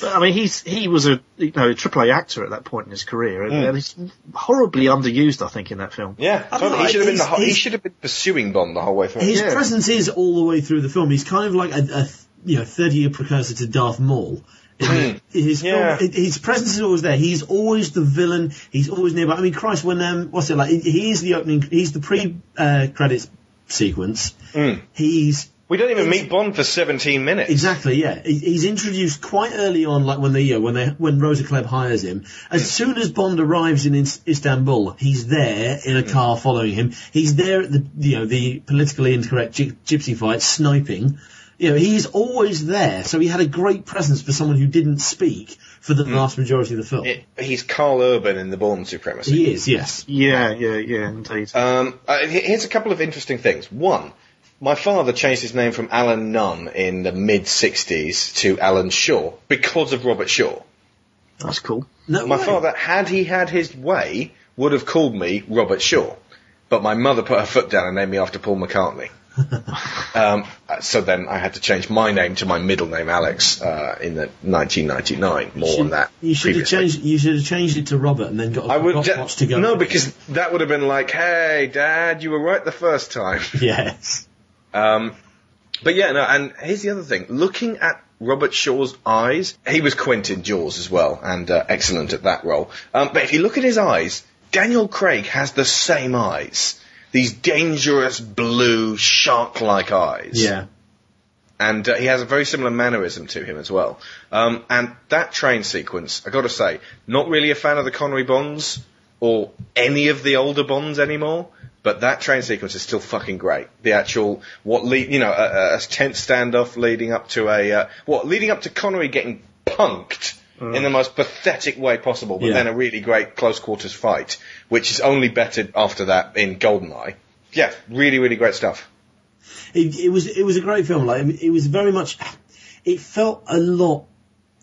But, I mean, he's he was a you know a AAA actor at that point in his career, and, Mm. and he's horribly underused, I think, in that film. Yeah, totally. know, he should have been the he should have been pursuing Bond the whole way through. His Yeah. presence is all the way through the film. He's kind of like a, a you know thirty year precursor to Darth Maul. His, Yeah. his presence is always there. He's always the villain. He's always nearby. I mean, Christ, when um, what's it like? He is the opening. He's the pre uh, credits sequence. Mm. He's We don't even meet Bond for 17 minutes. Exactly, yeah. He- He's introduced quite early on, like when they, you know, when they, when Rosa Klebb hires him. As soon as Bond arrives in Istanbul, he's there in a car following him. He's there at the, you know, the politically incorrect gy- gypsy fight, sniping. You know, he's always there. So he had a great presence for someone who didn't speak for the vast majority of the film. It- he's Karl Urban in The Bourne Supremacy. he is, yes. Yeah, yeah, yeah, indeed. Um, uh, here's a couple of interesting things. One, my father changed his name from Alan Nunn in the mid 60s to Alan Shaw because of Robert Shaw. That's cool. No My way. father, had he had his way, would have called me Robert Shaw. But my mother put her foot down and named me after Paul McCartney. um, so then I had to change my name to my middle name, Alex, uh, in the 1999. More You on that. You should have changed. You should have changed it to Robert and then got a I would watch to go. no, because that would have been like, "Hey, Dad, you were right the first time." yes. Um, but yeah, no, and here's the other thing. Looking at Robert Shaw's eyes, he was Quint in Jaws as well, and uh, excellent at that role. Um, but if you look at his eyes, Daniel Craig has the same eyes. These dangerous blue shark-like eyes. Yeah. And uh, he has a very similar mannerism to him as well. Um, and that train sequence, I gotta say, not really a fan of the Connery Bonds or any of the older Bonds anymore. But that train sequence is still fucking great. The actual what lead, you know, a, a- a tense standoff leading up to a uh, what leading up to Connery getting punked in the most pathetic way possible, but Yeah. then a really great close quarters fight, which is only bettered after that in Goldeneye. Yeah, really, really great stuff. It, it was it was a great film. Like it was very much. It felt a lot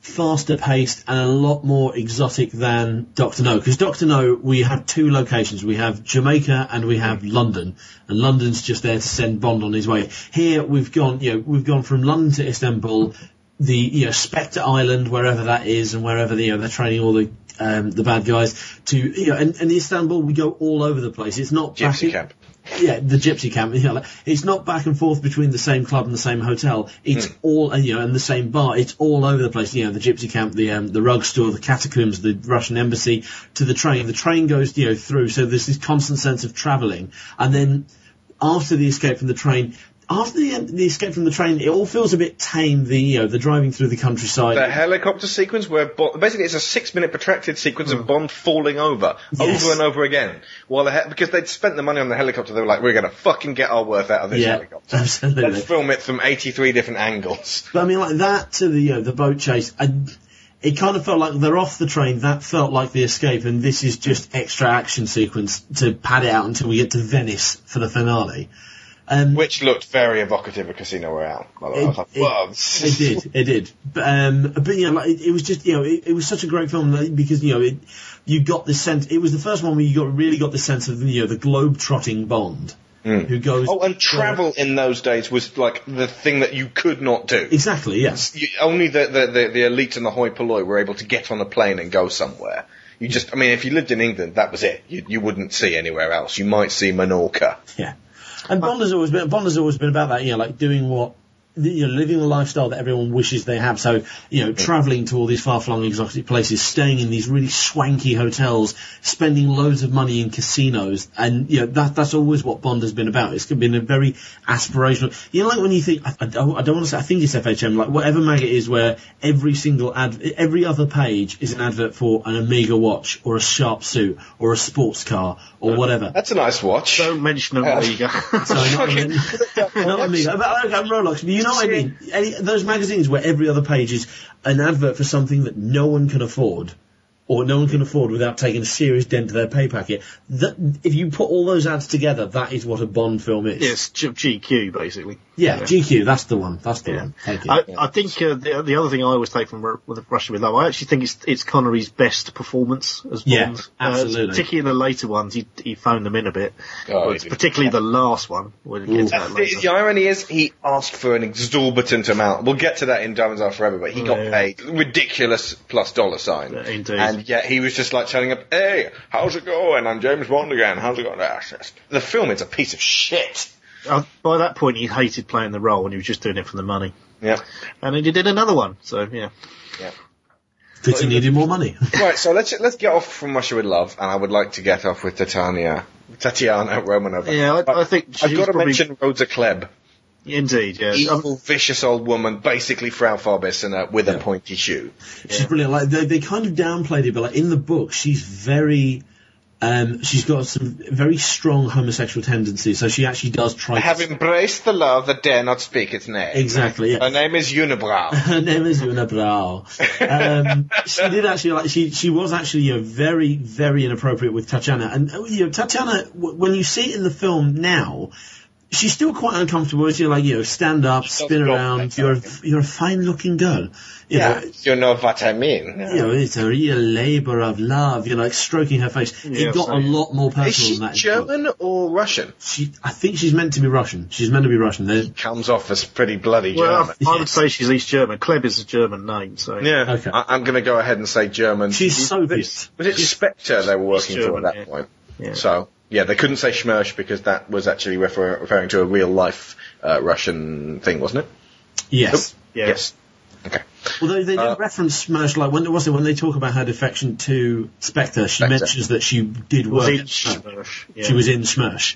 faster paced and a lot more exotic than Doctor No. Because Doctor No, we have two locations. We have Jamaica and we have London, and London's just there to send Bond on his way. Here we've gone, you know, we've gone from London to Istanbul, the you know Spectre Island, wherever that is, and wherever the, you know they're training all the um, the bad guys to you know, and, and Istanbul we go all over the place. It's not Gypsy in- camp. yeah, the gypsy camp. You know, like, it's not back and forth between the same club and the same hotel. It's all, and, you know, and the same bar. It's all over the place. You know, the gypsy camp, the um, the rug store, the catacombs, the Russian embassy, to the train. The train goes, you know, through. So there's this constant sense of travelling, and then after the escape from the train, after the, the escape from the train, it all feels a bit tame. The you know the driving through the countryside. The helicopter sequence where Bond, basically it's a six minute protracted sequence of hmm. Bond falling over Yes. over and over again while the he- because they'd spent the money on the helicopter they were like we're going to fucking get our worth out of this yeah, helicopter. absolutely. Let's film it from 83 different angles. But I mean, like that to the you know, the boat chase. I, it kind of felt like they're off the train. That felt like the escape, and this is just extra action sequence to pad it out until we get to Venice for the finale. Um, Which looked very evocative of Casino Royale. By the way. I was like, it, "Whoa." it did, it did. But, um, but yeah, like, it, it was just, you know, it, it was such a great film because, you know, it, you got this sense, it was the first one where you got, really got the sense of, you know, the globe-trotting Bond. Who goes... Oh, and travel in those days was like the thing that you could not do. Exactly, yes. You, only the, the, the, the elite and the hoi polloi were able to get on a plane and go somewhere. You just, I mean, if you lived in England, that was it. You, you wouldn't see anywhere else. You might see Menorca. Yeah. And Bond has always been Bond has always been about that, you know, like doing what you know, living the lifestyle that everyone wishes they have. So, you know, travelling to all these far-flung exotic places, staying in these really swanky hotels, spending loads of money in casinos, and you know that that's always what Bond has been about. It's been a very aspirational. You know, like when you think, I, I don't, I don't want to say, I think it's FHM, like whatever mag it is, where every single ad, every other page is an advert for an Omega watch or a sharp suit or a sports car or whatever. That's a nice watch. Don't mention Omega. Sorry, not, Omega. not Omega. But, okay, Rolex. But you know what I mean? Any, those magazines where every other page is an advert for something that no one can afford, or no one can afford without taking a serious dent to their pay packet. That, if you put all those ads together, that is what a Bond film is. Yes, GQ basically. Yeah, GQ. That's the one. That's the one. Thank you. I, I think uh, the, the other thing I always take from Ru- with Russia with Love, I actually think it's it's Connery's best performance as Yeah, Bond. absolutely. Uh, particularly in the later ones, he, he phoned them in a bit. Oh, But he did. particularly the last one. We'll get to that The, later. the irony is, he asked for an exorbitant amount. We'll get to that in Diamonds Are Forever, but he got Yeah. paid ridiculous plus dollar sign. Yeah, indeed. And yet he was just like turning up, hey, how's it going? I'm James Bond again. How's it going? Yes. The film is a piece of shit. Uh, by that point, he hated playing the role and he was just doing it for the money. Yeah. And then he did another one, so yeah. Yeah. Because he needed more money. right, so let's let's get off from Russia with Love, and I would like to get off with Titania, Tatiana Romanova. Yeah, I, I think I've got to probably- mention Rosa Klebb. Indeed, yeah. Um, Evil, vicious old woman, basically Frau Farbissina with a pointy shoe. She's brilliant. Like they, they kind of downplayed it, but like in the book, she's very. Um, she's got some very strong homosexual tendencies, so she actually does try. I to have embraced the love that dare not speak its name. Exactly, yeah. Her name is Unibrow. Her name is Una Brau. Um, she did actually like she she was actually you know, very very inappropriate with Tatiana, and you know Tatiana w- when you see it in the film now. She's still quite uncomfortable. She's like, you know, stand up, spin go around. You're a, you're a fine looking girl. You yeah, know, you know what I mean. you know, it's a real labour of love. You're like stroking her face. Yeah, it got so- a lot more personal Is she than that. in. German or Russian? She, I think she's meant to be Russian. She's meant to be Russian. They're, Comes off as pretty bloody well, German. I, I would say she's East German. Klebb is a German name, so. Yeah, Okay. I, I'm going to go ahead and say German. she's Was Soviet. it, was it Spectre they were working for at that yeah. point? Yeah. So, yeah, they couldn't say Schmersh because that was actually refer- referring to a real life uh, Russian thing, wasn't it? Yes. Yeah. Yes. Okay. Although they do Uh, reference Smersh, like when was it when they talk about her defection to Spectre, she Spectre. mentions that she did Was work. in at Smersh. Smersh, yeah. She was in Smersh.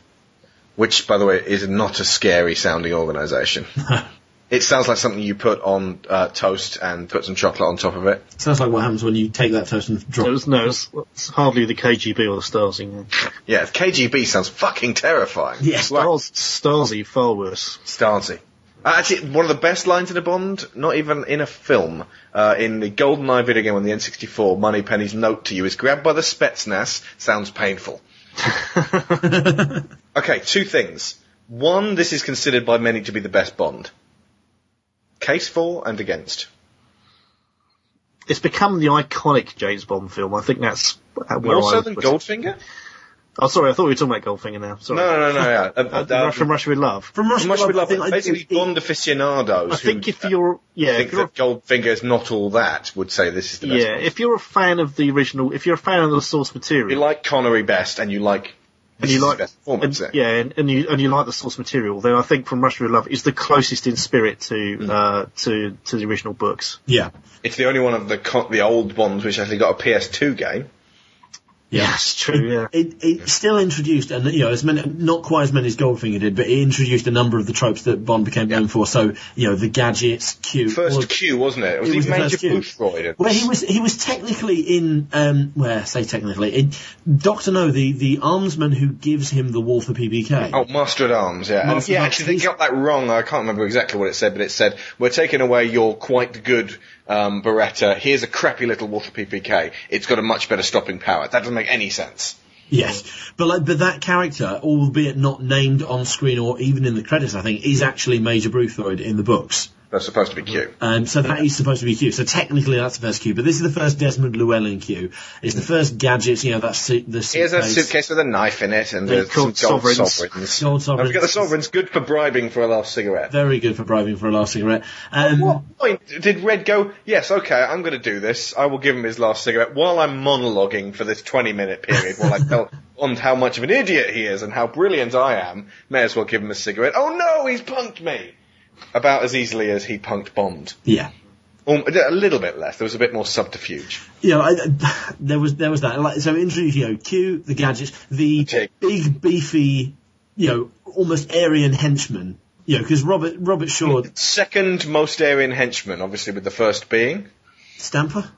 Which, by the way, is not a scary sounding organisation. it sounds like something you put on uh, toast and put some chocolate on top of it. Sounds like what happens when you take that toast and So drop. it's, no, it's, it's hardly the KGB or the Stasi. Yeah, the KGB sounds fucking terrifying. Yes. Like Stasi, far worse. Stasi. Uh, actually, one of the best lines in a Bond, not even in a film, uh, in the GoldenEye video game on the N64, Moneypenny's note to you is grabbed by the Spetsnaz, sounds painful. okay, two things. One, this is considered by many to be the best Bond. Case for and against. It's become the iconic James Bond film. I think that's where More so than. Goldfinger? Oh, sorry, I thought we were talking about Goldfinger now. Sorry. no, no, no, yeah. Uh, Uh, uh, from Russia with Love. From Russia, Much with with love, I think, basically I, Bond aficionados I think who if you're, yeah, think if you're, that Goldfinger is not all that would say this is the best yeah, Bond. if you're a fan of the original, if you're a fan of the source material, you like Connery best and you like and you like, best performance, and, then. yeah, and, and you and you like the source material, then I think From Russia with Love is the closest in spirit to Mm. uh, to to the original books. yeah. It's the only one of the co- the old ones which actually got a PS2 game. Yes, true. Yeah. It, it still introduced, and you know, as many, not quite as many as Goldfinger did, but it introduced a number of the tropes that Bond became known for. So, you know, the gadgets, Q. First of- Q, wasn't it? It was It was the Major. Boothroyd. Well, he was he was technically in um where say technically Doctor No the the armsman who gives him the Walther PPK. Oh, Master at Arms, yeah. Master and yeah, actually, they got that wrong. I can't remember exactly what it said, but it said, we're taking away your quite good um, Beretta. Here's a crappy little Walther PPK. It's got a much better stopping power. That doesn't make any sense. Yes, but like but that character, albeit not named on screen or even in the credits, I think is actually Major Boothroyd in the books. That's supposed to be Q. Um, so that is supposed to be Q. So technically that's the first Q, but this is the first Desmond Llewellyn Q. It's the first gadgets, you know, that's su- the Here's a suitcase. suitcase with a knife in it, and there's some gold sovereigns. sovereigns. Gold Don't forget the sovereigns. sovereigns, good for bribing for a last cigarette. Very good for bribing for a last cigarette. Um, At what point did Red go, yes, okay, I'm going to do this. I will give him his last cigarette while I'm monologuing for this 20 minute period while I tell on how much of an idiot he is and how brilliant I am. May as well give him a cigarette. Oh no, he's punked me! About as easily as he punked Bond. Yeah. Um, a little bit less. There was a bit more subterfuge. Yeah, I- there was there was that. Like, so introduce you know Q, the gadgets, the big beefy, you know, almost Aryan henchman. You know, because Robert Robert Shaw Second most Aryan henchman, obviously with the first being. Stamper.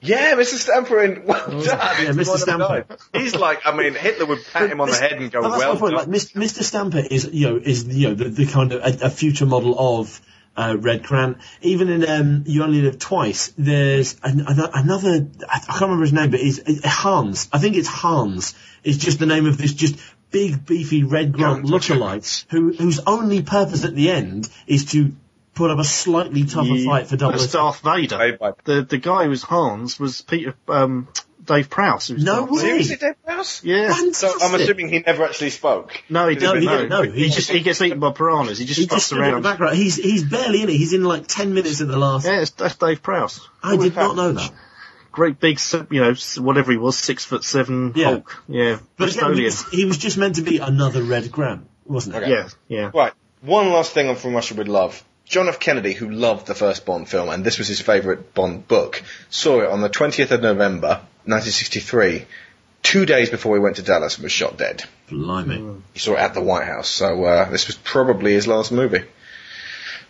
Yeah, Mr. Stamper in, well done. Yeah, Mr. Stamper. He's like, I mean, Hitler would pat him on the head and go, well my point. done. Like Mr. Stamper is you know is you know the, the kind of a, a future model of uh, Red Grant. Even in um, You Only Live Twice, there's an, an, another I can't remember his name, but it's Hans. I think it's Hans. Is just the name of this just big beefy Red Grant lookalike who whose only purpose at the end is to put up a slightly tougher Yeah, fight for double. Darth Vader. The the guy who was Hans was Peter um, Dave Prowse. who No Darth way. Vader. Seriously, Dave Prowse? Yeah. So I'm assuming he never actually spoke. No, he Did he didn't. No, He didn't know. He just he gets eaten by piranhas. He just He just stood in the background. He's he's barely in it. He's in like ten minutes at the last. Yeah, it's, that's Dave Prowse. I did not know that. Great big, you know, whatever he was, six foot seven Yeah. Hulk. Yeah, But again, Bristolian. he, he was just meant to be another Red Grant, wasn't it? Okay. Yeah, yeah. Right. One last thing on From Russia with Love. John F. Kennedy, who loved the first Bond film, and this was his favourite Bond book, saw it on the 20th of November, 1963, two days before he went to Dallas and was shot dead. Blimey. He saw it at the White House, so uh, this was probably his last movie.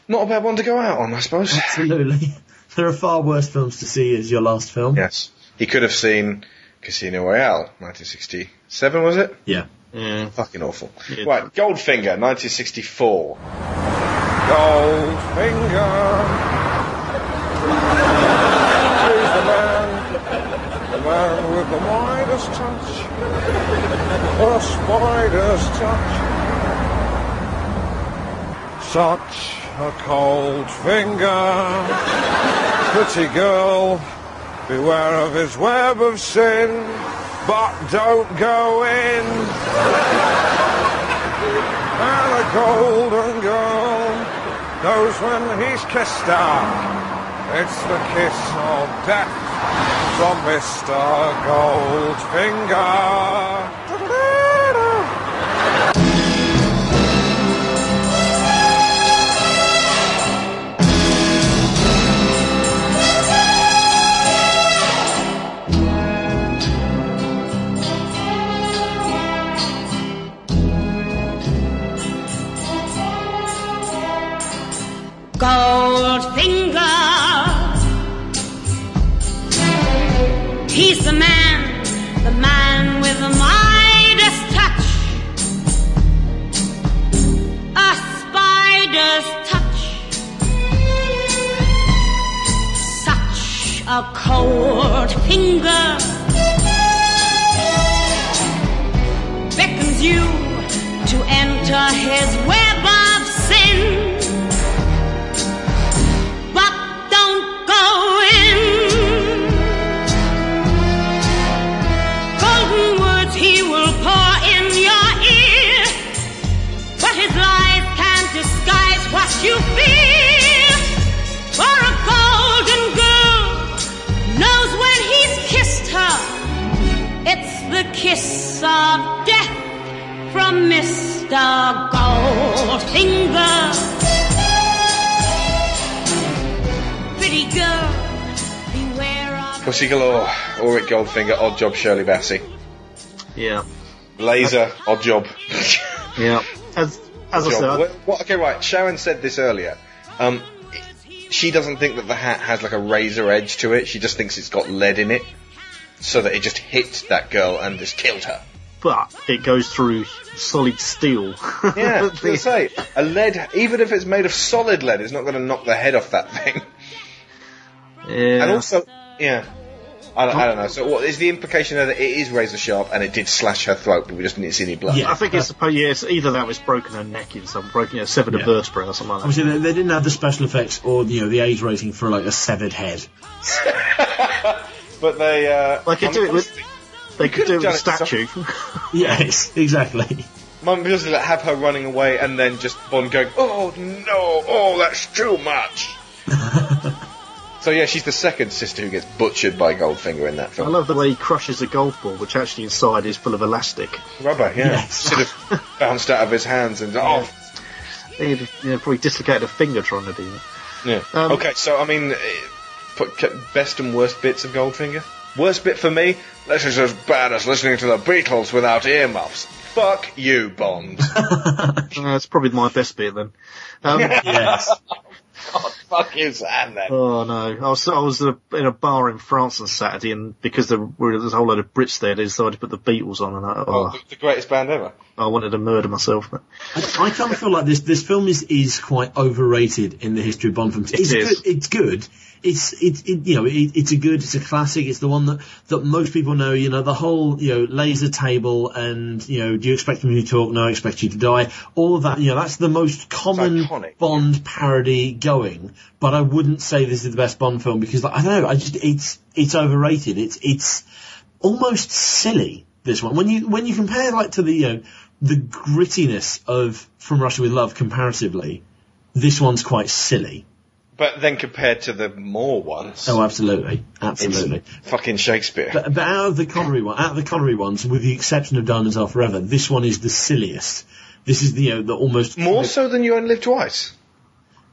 Not a bad one to go out on, I suppose. Absolutely. There are far worse films to see as your last film. Yes. He could have seen Casino Royale, 1967, was it? Yeah. Yeah. Fucking awful. Yeah. Right, Goldfinger, 1964. Goldfinger. The man, the man with the widest touch, the spider's touch. Such a cold finger. Pretty girl, beware of his web of sin, but don't go in. And a golden knows when he's kissed her. It's the kiss of death from Mr. Goldfinger. Goldfinger. He's the man, the man with the Midas touch. A spider's touch. Such a cold finger. Beckons you to enter his web kiss of death from Mr. Goldfinger. Pretty girl, beware of Pussy Galore, Auric Goldfinger, Oddjob, Shirley Bassey. Yeah. Laser, Oddjob. Yeah. As as I Job. said, What- what- okay, right. Sharon said this earlier. Um, she doesn't think that the hat has like a razor edge to it. She just thinks it's got lead in it, so that it just hit that girl and just killed her. but it goes through solid steel. Yeah, I was say a lead, even if it's made of solid lead, it's not going to knock the head off that thing. Yeah. And also, yeah, I don't, I don't know. So, what is the implication there that it is razor sharp and it did slash her throat, but we just didn't see any blood? Yeah, I think it's supposed. Yeah, it's either that was broken her neck in some broken, you know, severed a Yeah. vertebrae or something like that. Obviously, they, they didn't have the special effects or you know the age rating for like a severed head. But they, uh, They could do it with. They could do it with a could've statue. Yes, exactly. Mum just like, have her running away and then just Bond going, oh no, oh that's too much. so yeah, she's the second sister who gets butchered by Goldfinger in that film. I love the way he crushes a golf ball, which actually inside is full of elastic. Rubber, yeah. Yes. Should have bounced out of his hands and oh He'd you know, probably dislocated a finger trying to do that. yeah. Um, okay, so I mean, put best and worst bits of Goldfinger. Worst bit for me, this is as bad as listening to the Beatles without earmuffs. Fuck you, Bond. Uh, it's probably my best bit then. Um, Yes. God, fuck you, Sam. Then. Oh no! I was I was in a bar in France on Saturday, and because there were there's a whole load of Brits there, they decided to put the Beatles on, and I, Oh, oh, the- the greatest band ever. I wanted to murder myself. But I, I kind of feel like this this film is is quite overrated in the history of Bond films. It's is. good. It's good. It's it, it you know it, it's a good. It's a classic. It's the one that that most people know. You know the whole you know laser table and you know do you expect me to talk? No, I expect you to die. All of that. You know that's the most common. Bond parody going. But I wouldn't say this is the best Bond film because like, I don't know. I just it's it's overrated. It's it's almost silly. This one, when you when you compare like to the you know, the grittiness of From Russia with Love comparatively, this one's quite silly. But then compared to the more ones, Oh, absolutely, absolutely. fucking Shakespeare. But, but out of the Connery one, out of the Connery ones, with the exception of Diamonds Are Forever, this one is the silliest. This is the you know, the almost more so than You Only Live Twice.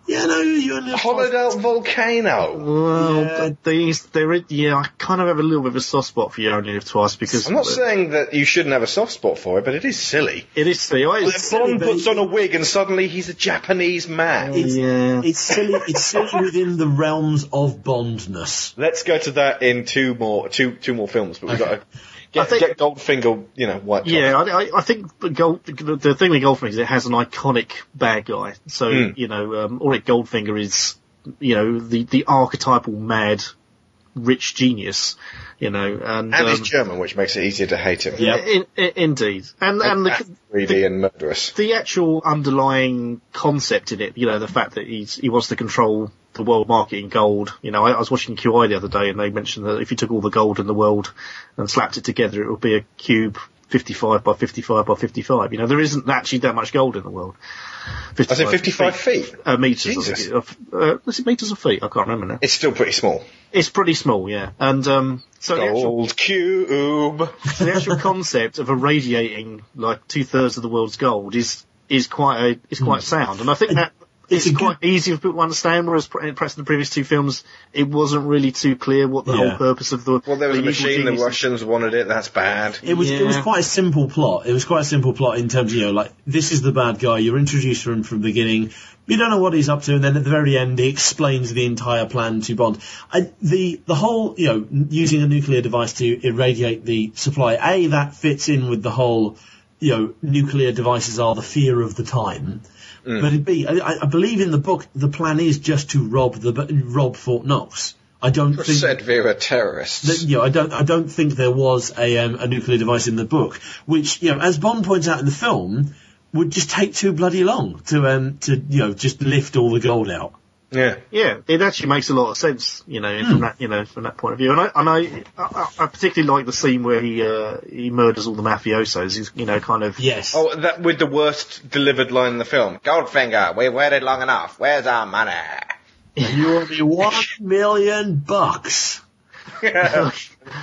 Yeah, no, you only Hollowed out volcano. well, Yeah. they, they're yeah, I kind of have a little bit of a soft spot for You Only Live Twice because I'm not saying that you shouldn't have a soft spot for it, but it is silly. it is silly. I- it's Bond puts on a wig and suddenly he's a Japanese man. It's, Yeah. it's silly. It's silly within the realms of Bondness. Let's go to that in two more two two more films, but we've got to get, I think- get Goldfinger, you know, white. Yeah, I, I, I think the, Gold, the, the thing with Goldfinger is it has an iconic bad guy. So, Mm. you know, um, Auric Goldfinger is, you know, the, the archetypal mad, rich genius, you know, and, and he's um, German, which makes it easier to hate him. Yep. in, in, indeed. And, and the, greedy and murderous. the actual underlying concept in it, you know, the fact that he's, he wants to control the world market in gold. You know, I, I was watching QI the other day and they mentioned that if you took all the gold in the world and slapped it together, it would be a cube 55 by 55 by 55. You know, there isn't actually that much gold in the world. I said 55 feet. Uh, meters. Jesus. Of, uh, is it meters or feet? I can't remember now. It's still pretty small. It's pretty small, yeah. And, um, so the actual, Gold cube. the actual concept of irradiating like two thirds of the world's gold is, is quite a, is quite sound. And I think that, It's it's a quite easy for people to understand, whereas pr- perhaps in the previous two films, it wasn't really too clear what the Yeah. whole purpose of the. Well, there was the a machine. The genius is. Russians wanted it. That's bad. It was it was quite a simple plot. It was quite a simple plot in terms of you know like this is the bad guy. You're introduced to him from the beginning. You don't know what he's up to, and then at the very end he explains the entire plan to Bond. I, the the whole you know using a nuclear device to irradiate the supply. A that fits in with the whole you know nuclear devices are the fear of the time. But it B, I, I believe in the book the plan is just to rob the rob Fort Knox. I don't think Said Vera terrorists. that, you know, I don't, I don't think there was a, um, a nuclear device in the book, which, you know, as Bond points out in the film, would just take too bloody long to, um, to, you know, just lift all the gold out. Yeah. Yeah, it actually makes a lot of sense, you know, from that, you know, from that point of view. And I, and I, I, I particularly like the scene where he, uh, he murders all the mafiosos. He's, you know, kind of. Yes. Oh, that with the worst delivered line in the film. Goldfinger, we waited long enough. Where's our money? You owe me one million bucks.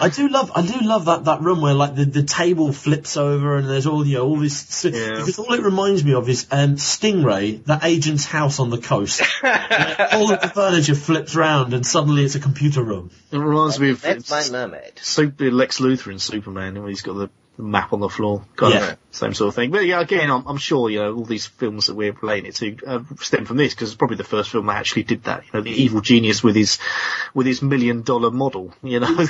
I do love, I do love that, that room where like the, the table flips over and there's all, you know, all this, because all it reminds me of is, um, Stingray, that agent's house on the coast. All of the furniture flips round and suddenly it's a computer room. It reminds me of That's my mermaid. Super Lex Luthor in Superman, when he's got the, the map on the floor, kind Yeah. of same sort of thing. But yeah, again, I'm, I'm sure you know all these films that we're relating it to uh, stem from this because it's probably the first film that actually did that. You know, the evil genius with his with his million dollar model. You know,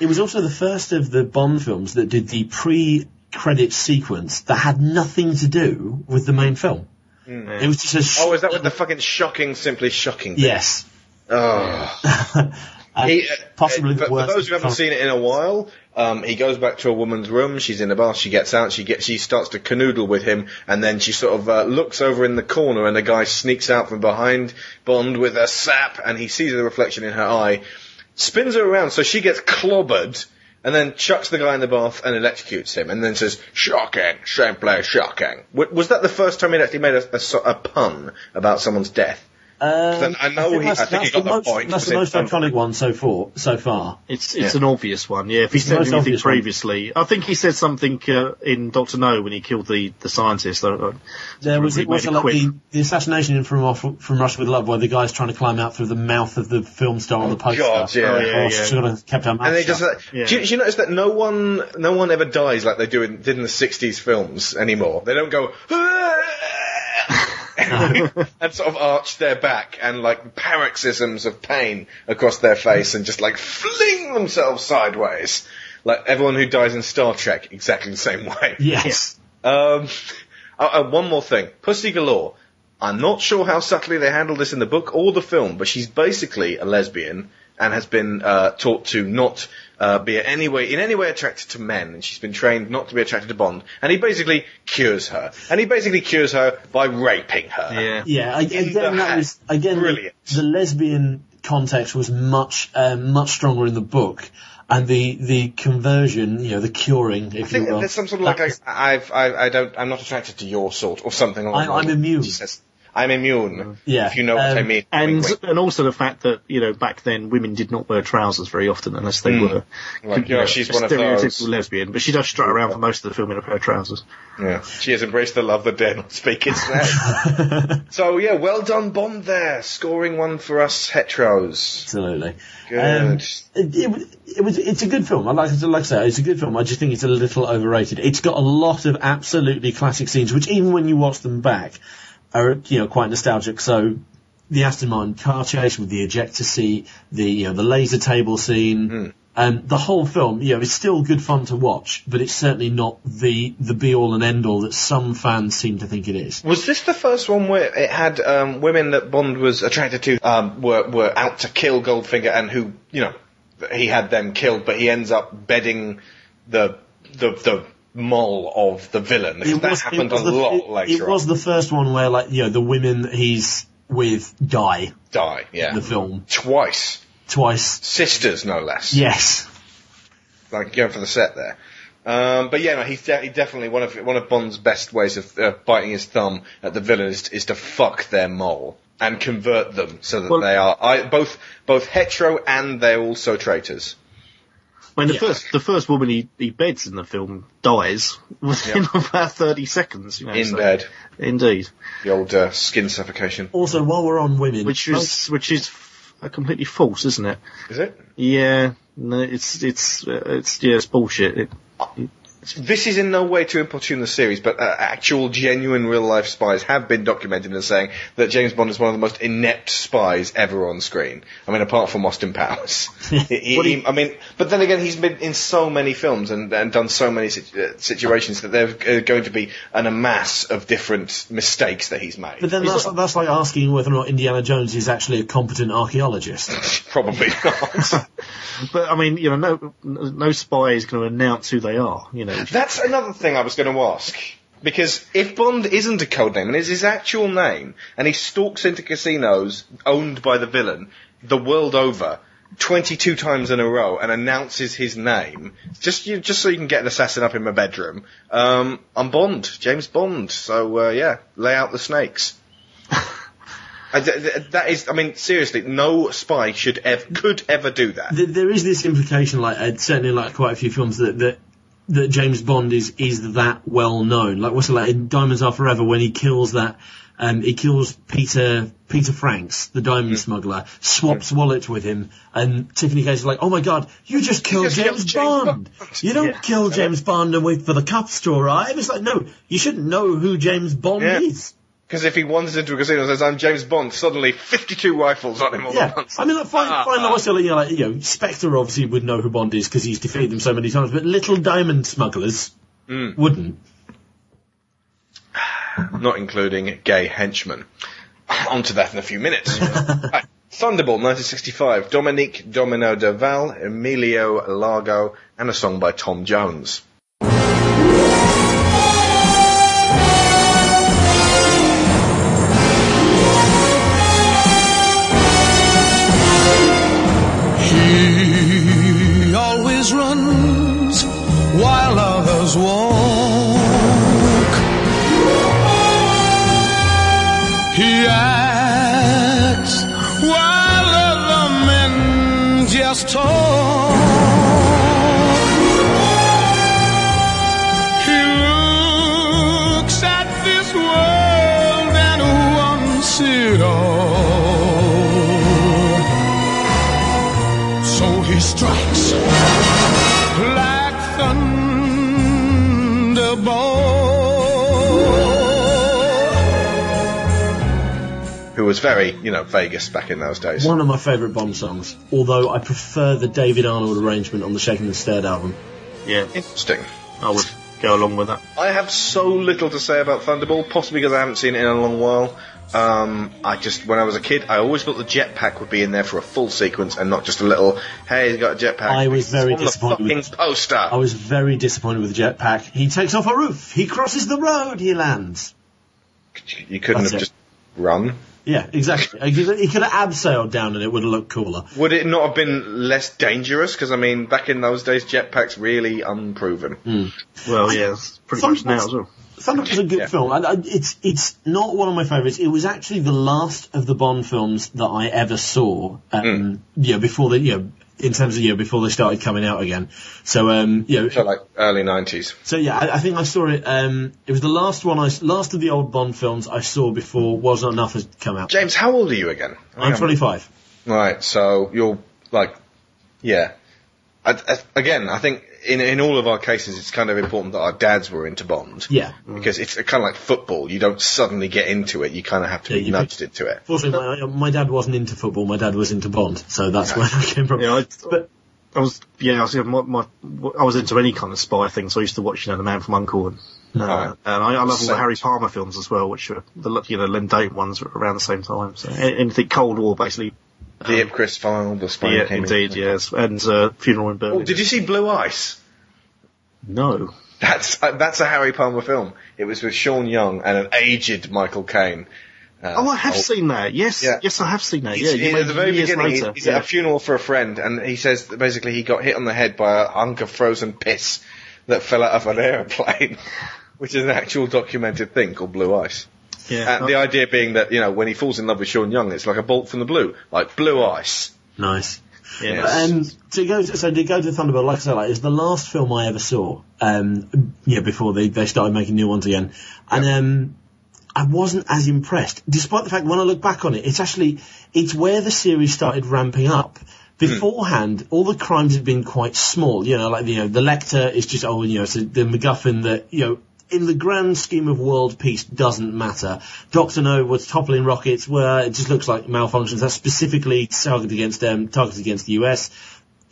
It was also the first of the Bond films that did the pre-credit sequence that had nothing to do with the main film. It was just a sh- Oh, is that with the fucking shocking, simply shocking? Bit? yes. Oh. He, uh, possibly uh, the for, worst. for those who haven't seen it in a while, um, he goes back to a woman's room. She's in the bath. She gets out. She gets. She starts to canoodle with him, and then she sort of uh, looks over in the corner, and the guy sneaks out from behind Bond with a sap, and he sees the reflection in her eye, spins her around, so she gets clobbered. And then chucks the guy in the bath and electrocutes him, and then says, "Shocking, simply shocking." W- was that the first time he'd actually made a, a, a pun about someone's death? Um, I know he- that's, I think he got the the most, point, That's the most it's iconic one so far. So far. it's it's Yeah. an obvious one. Yeah, if he It's said most anything obvious one. previously, I think he said something uh, in Doctor No when he killed the the scientist. Uh, There was it made also a like the, the assassination in from off, from Russia with Love, where the guy's trying to climb out through the mouth of the film star on the poster. God, yeah. Oh, Oh, yeah, she should have kept her mouth And they shut. just like, do, you, do you notice that no one, no one ever dies like they do in, did in the '60s films anymore? They don't go and sort of arch their back and like paroxysms of pain across their face and just like fling themselves sideways, like everyone who dies in Star Trek, exactly the same way. Yes. Um, uh, uh, one more thing, Pussy Galore. I'm not sure how subtly they handle this in the book or the film, but she's basically a lesbian and has been uh, taught to not uh, be in any way in any way attracted to men, and she's been trained not to be attracted to Bond. And he basically cures her, and he basically cures her by raping her. Yeah. Yeah, I- again, that was again the, Brilliant. the lesbian context was much um, much stronger in the book, and the the conversion, you know, the curing, if I think you will. there's some sort of like that a, I've, I, I don't, I'm not attracted to your sort or something. along I'm- those I'm immune. She says, I'm immune. Yeah, If you know what I um, mean. And Wink, wink. and also the fact that you know back then women did not wear trousers very often unless they Mm. were Like, you know, she's a one of stereotypical those. lesbian, but she does strut around for most of the film in a pair of trousers. Yeah, she has embraced the love that dare not speak its name. so yeah, well done Bond there, scoring one for us heteros. Absolutely. Good. Um, it, it, it was. It's a good film. I like, like I say, it's a good film. I just think it's a little overrated. It's got a lot of absolutely classic scenes, which even when you watch them back, are you know quite nostalgic. So the Aston Martin car chase with the ejector seat, the you know the laser table scene. And the whole film, you know, is still good fun to watch, but it's certainly not the the be all and end all that some fans seem to think it is. Was this the first one where it had um, women that Bond was attracted to um, were were out to kill Goldfinger and who you know he had them killed, but he ends up bedding the the the mole of the villain. It that was- happened a the- lot it- later It was on. the first one where, like, you know, the women he's with die Die, yeah, in the film twice, twice. sisters no less. Yes. like going for the set there. Um, but yeah, no, he's de- he definitely one of one of Bond's best ways of uh, biting his thumb at the villain is, is to fuck their mole and convert them so that Well- they are I, both both hetero and they're also traitors. I mean, the Yeah. first the first woman he, he beds in the film dies within about thirty seconds. You know, In so- bed, indeed. the old uh, skin suffocation. Also, while we're on women, Which is which is f- completely false, isn't it? Is it? Yeah, no, it's it's uh, it's yeah, it's bullshit. It, This is in no way to importune the series, but uh, actual, genuine, real-life spies have been documented as saying that James Bond is one of the most inept spies ever on screen. I mean, apart from Austin Powers. He- he- you- I mean, but then again, he's been in so many films and, and done so many sit- uh, situations that there's uh, going to be an amass of different mistakes that he's made. but then that's, that's like asking whether or not Indiana Jones is actually a competent archaeologist. Probably not. but I mean, you know, no no spy is going to announce who they are. You know, That's another thing I was going to ask. Because if Bond isn't a code name and is his actual name, and he stalks into casinos owned by the villain the world over, 22 times in a row and announces his name, just you, just so you can get an assassin up in my bedroom, um, I'm Bond, James Bond. So, uh, yeah, lay out the snakes. I- th- th- that is, I mean, seriously, no spy should ever, could ever do that. There is this implication, like uh, certainly in, like quite a few films, that that that James Bond is is that well known. Like what's it like in Diamonds Are Forever when he kills that. Um, he kills Peter Peter Franks, the diamond smuggler, swaps wallet with him, and Tiffany Case is like, "Oh my God, you just killed just James, killed James Bond! You don't kill James Bond and wait for the cops to arrive." It's like, no, you shouldn't know who James Bond Yeah. is. Because if he wanders into a casino and says, I'm James Bond, suddenly 52 rifles on him all Yeah, at once. I mean, like, fine, fine. Like, you know, like, you know, Spectre obviously would know who Bond is because he's defeated them so many times, but little diamond smugglers Mm. wouldn't. Not including gay henchmen. On to that in a few minutes. Right. Thunderball, 1965. Dominique Domino Derval, Emilio Largo, and a song by Tom Jones. Was very, you know, Vegas back in those days. One of my favourite Bond songs, although I prefer the David Arnold arrangement on the Shaken and Stirred album. Yeah, Interesting. I would go along with that. I have so little to say about Thunderball, possibly because I haven't seen it in a long while. Um, I just, when I was a kid, I always thought the jetpack would be in there for a full sequence and not just a little, hey, he's got a jetpack. I was very It's on disappointed the with- fucking poster. I was very disappointed with the jetpack. He takes off a roof, he crosses the road, he lands. You couldn't That's have it. just run. Yeah, exactly. he could have abseiled down and it would have looked cooler. Would it not have been less dangerous? Because I mean, back in those days, jetpacks really unproven. Hmm. Well, yeah, it's pretty much now as well. Thunderball's a good Yeah. film. I, I, uh, it's it's not one of my favourites. It was actually the last of the Bond films that I ever saw. Um, hmm. Yeah, before the you know, in terms of you know, before they started coming out again. So um, you know, So like early nineties. so yeah, I, I think I saw it. Um, it was the last one I s- last of the old Bond films I saw before Wasn't Enough had come out. James, how old are you again? I'm 25. Right, so you're like, yeah. I, I, again, I think in in all of our cases, it's kind of important that our dads were into Bond. Yeah. Because it's kind of like football. You don't suddenly get into it. You kind of have to Yeah, be you nudged into it. Fortunately, my, my dad wasn't into football. My dad was into Bond, so that's where I came from. Yeah, I, But I was yeah, I was, my, my, I was into any kind of spy thing, so I used to watch you know the Man from Uncle and uh, Right. and I, I love all the Harry Palmer films as well, which are the you know Len Deighton ones were around the same time. So anything Cold War basically. The Ipcress file, the spine Yeah, came indeed, in. yes, and uh, Funeral in Berlin. Oh, did you see Blue Ice? No. That's uh, that's a Harry Palmer film. It was with Sean Young and an aged Michael Caine. Uh, Oh, I have oh, seen that. Yes, Yeah. yes, I have seen that. He's- Yeah, you he- made at the very beginning, later. he's, he's yeah. at a funeral for a friend, and he says that basically he got hit on the head by a hunk of frozen piss that fell out of an aeroplane, which is an actual documented thing called blue ice. Yeah. And the idea being that you know when he falls in love with Sean Young, it's like a bolt from the blue, like blue ice. nice. yeah. Yes. Um, to go to, so to go to Thunderball, like I said, like, it's the last film I ever saw. Um, yeah, before they, they started making new ones again, and um, I wasn't as impressed, despite the fact when I look back on it, it's actually it's where the series started ramping up. Beforehand, all the crimes had been quite small. You know, like you know, the Lektor is just oh, you know, it's the MacGuffin that you know. In the grand scheme of world peace, doesn't matter. Doctor No was toppling rockets, where it just looks like malfunctions. That's specifically targeted against them, targeted against the US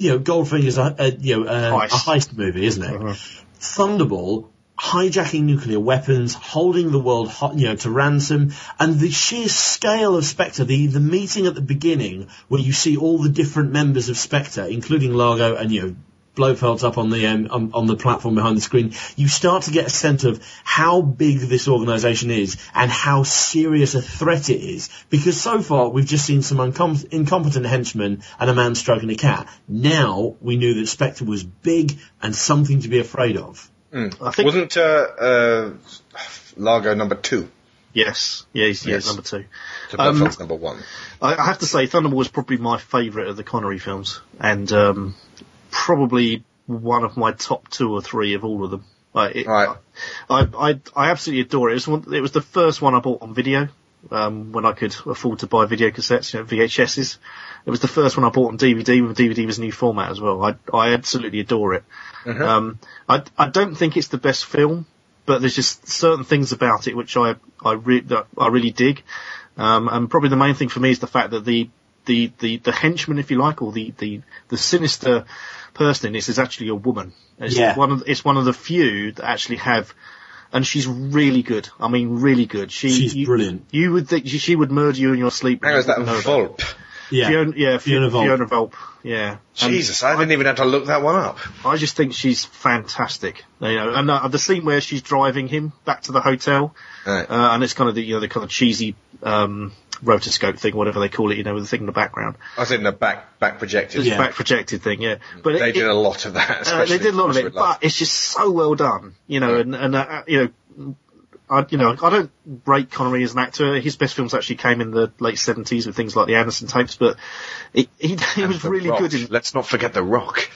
you know, Goldfinger's a, a you know a Heist. a heist movie, isn't it? Uh-huh. Thunderball hijacking nuclear weapons, holding the world, ho- you know, to ransom, and the sheer scale of Spectre, the the meeting at the beginning where you see all the different members of Spectre, including Largo and you know. Blofeld's up on the um, on, on the platform behind the screen. You start to get a sense of how big this organisation is and how serious a threat it is. Because so far we've just seen some uncom- incompetent henchmen and a man stroking a cat. Now we knew that Spectre was big and something to be afraid of. I think Wasn't uh, uh, Largo number two? Yes, yeah, he's yeah, Yes. number two. So Um, number one. I, I have to say, Thunderball was probably my favourite of the Connery films, and um, probably one of my top two or three of all of them. Like, it, Right. I, I I absolutely adore it. It was, one, it was the first one I bought on video um, when I could afford to buy video cassettes, you know, VHSs. It was the first one I bought on DVD. When DVD was a new format as well. I I absolutely adore it. Um, I I don't think it's the best film, but there's just certain things about it which I I re- that I really dig. Um, and probably the main thing for me is the fact that the the the, the henchman, if you like, or the the the sinister person in this is actually a woman. It's Yeah. one of it's one of the few that actually have. And she's really good. I mean, really good. She, She's you, brilliant. You would think she- she would murder you in your sleep. How is that No. Volp? Yeah. Fiona, yeah, Fiona Fiona, Volpe. Fiona Volpe. Yeah. And Jesus, I didn't even have to look that one up. I just think she's fantastic. You know, and uh, the scene where she's driving him back to the hotel, Right. uh, and it's kind of the you know the kind of cheesy um, rotoscope thing, whatever they call it, you know, with the thing in the background, I was in the back back projected. the Yeah. back projected thing. Yeah, but They it, did it- a lot of that. uh, they did a lot of it, but it's just so well done. You know, and and uh, you know. I, you know, I don't rate Connery as an actor. His best films actually came in the late seventies with things like the Anderson tapes, but he he, he was really Rock. good in Let's not forget the Rock.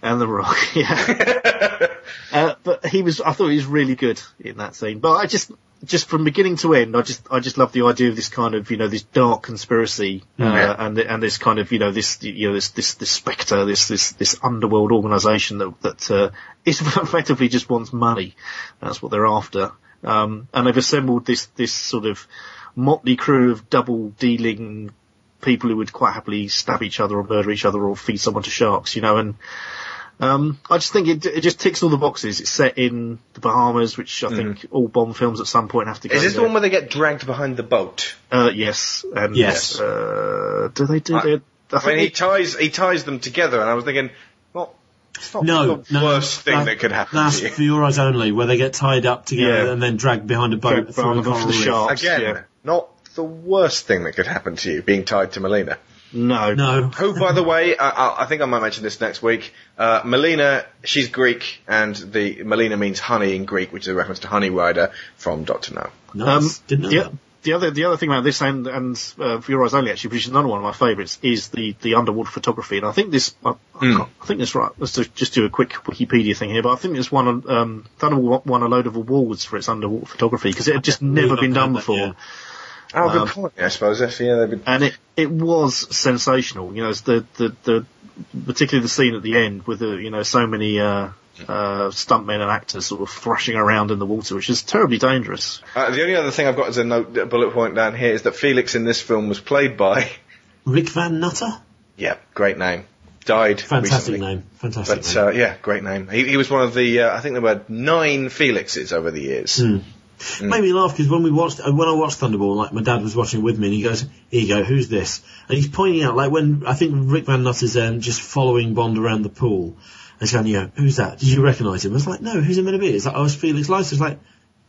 and the Rock. Yeah, uh, but he was. I thought he was really good in that scene. But I just, just from beginning to end, I just, I just love the idea of this kind of, you know, this dark conspiracy, uh, Yeah. and the, and this kind of, you know, this, you know, this, this, this spectre, this, this, this underworld organisation that that uh, is effectively just wants money. That's what they're after. Um, and they've assembled this, this sort of motley crew of double dealing people who would quite happily stab each other or murder each other or feed someone to sharks, you know, and um, I just think it, it just ticks all the boxes. It's set in the Bahamas, which I think all Bond films at some point have to go. Mm. Is this the one where they get dragged behind the boat? Uh, yes, and Yes. Uh, do they do I- that? I I mean, he it- ties he ties them together, and I was thinking, well, it's not No, the no. worst thing that- that could happen That's to you. for your eyes only, where they get tied up together Yeah. and then dragged behind a boat Dragged through the- the sharks. Again, yeah. not the worst thing that could happen to you being tied to Melina. no, No. Who, by the way, I, I, I think I might mention this next week. Uh, Melina, she's Greek, and the Melina means honey in Greek, which is a reference to Honey Rider from Doctor No. Nice. Um, Didn't know the, the other the other thing about this and and uh, for your eyes only actually, which is another one of my favourites, is the the underwater photography. And I think this I, I, Hmm. I think this right. Let's just, just do a quick Wikipedia thing here, but I think this one um, Thunderball won a load of awards for its underwater photography because it had just never been done heard that, before. yeah. Oh, good Um, point. I suppose. Yes, yeah, they've been and it it was sensational. You know, the the the particularly the scene at the end with the you know so many uh, uh, stuntmen and actors sort of thrashing around in the water, which is terribly dangerous. Uh, the only other thing I've got as a note, a bullet point down here is that Felix in this film was played by, Rik Van Nutter? yeah, great name, died Fantastic recently. name. Fantastic But name. uh, yeah, great name. He, he was one of the, uh, I think there were nine Felixes over the years. Hmm. Made me laugh because when we watched, uh, when I watched Thunderball, like my dad was watching with me, and he goes, "Here you go, who's this?" And he's pointing out, like when I think Rik Van Nutter's um, just following Bond around the pool, and he's going, "You know, who's that? Did you recognise him?" I was like, "No, who's it meant to be?" It's like, "Oh, it's Felix Leiter." It's like,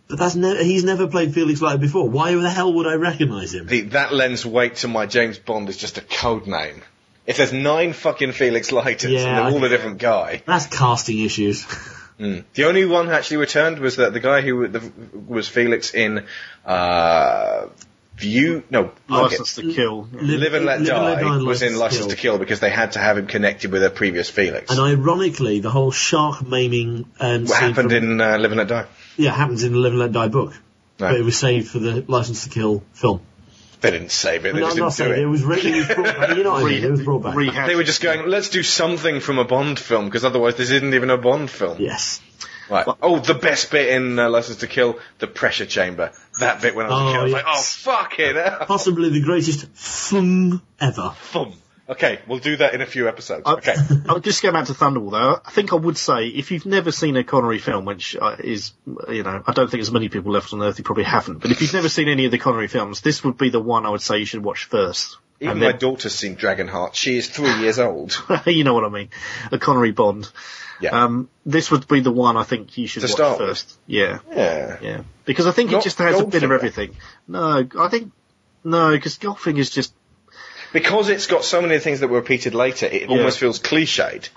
but that's ne- he's never played Felix Leiter before. Why the hell would I recognise him? The, that lends weight to my James Bond is just a code name. If there's nine fucking Felix Leiters Yeah, and they're I- all a different guy, That's casting issues. Mm. The only one who actually returned was the, the guy who the, was Felix in uh, View. No, License to Kill. Live, and Let Live and Die Let Die and was in License to Kill because they had to have him connected with a previous Felix. And ironically, the whole shark maiming um, what scene happened from- in uh, Live and Let Die? yeah happens in the Live and Let Die book, Right. but it was saved for the License to Kill film. They didn't save it. They No, just I'm not didn't do it. it was really, it was brought back, you know what I mean, it was brought back. Rehash. They were just going, let's do something from a Bond film because otherwise this isn't even a Bond film. Yes. Right. Oh, the best bit in uh, License to Kill, the pressure chamber. That bit when I was a Oh, kid, I was like, oh fuck it. Possibly the greatest fung ever. Fun. Okay, we'll do that in a few episodes. I- Okay. I'll just go back to Thunderball though. I think I would say if you've never seen a Connery film, which uh, is, you know, I don't think there's many people left on Earth who probably haven't, but if you've never seen any of the Connery films, this would be the one I would say you should watch first. Even And my daughter's seen Dragonheart. She is three years old. you know what I mean. A Connery Bond. Yeah. Um, this would be the one I think you should To watch start with. first. Yeah. yeah. Yeah. Because I think Not it just has a bit of everything. No, I think, no, because Goldfinger is just, Because it's got so many things that were repeated later, it Yeah. almost feels cliched.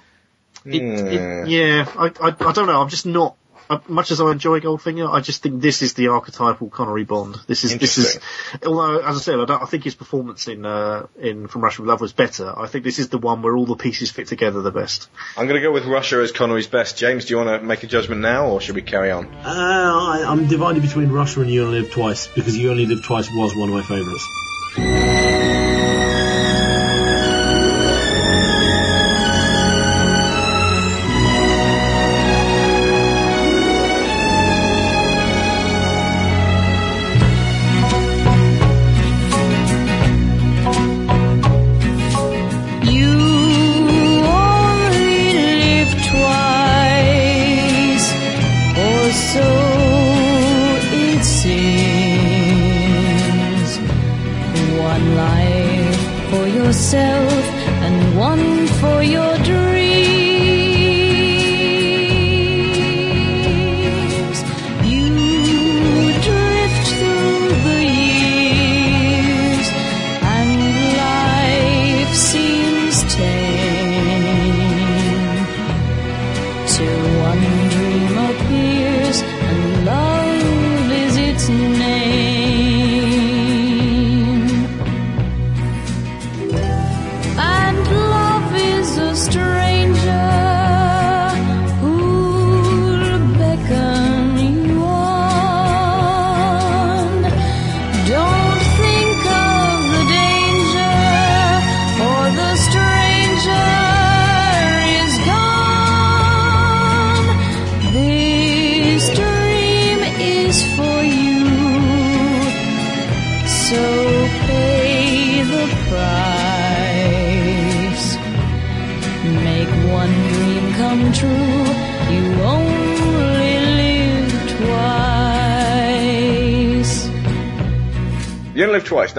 it, Hmm. it, yeah, I, I, I don't know, I'm just not uh, much as I enjoy Goldfinger, I just think this is the archetypal Connery Bond. This is this is. Although, as I said, I, don't, I think his performance in uh, in From Russia with Love was better. I think this is the one where all the pieces fit together the best. I'm going to go with Russia as Connery's best. James, do you want to make a judgment now, or should we carry on? Uh, I, I'm divided between Russia and You Only Live Twice because You Only Live Twice was one of my favourites.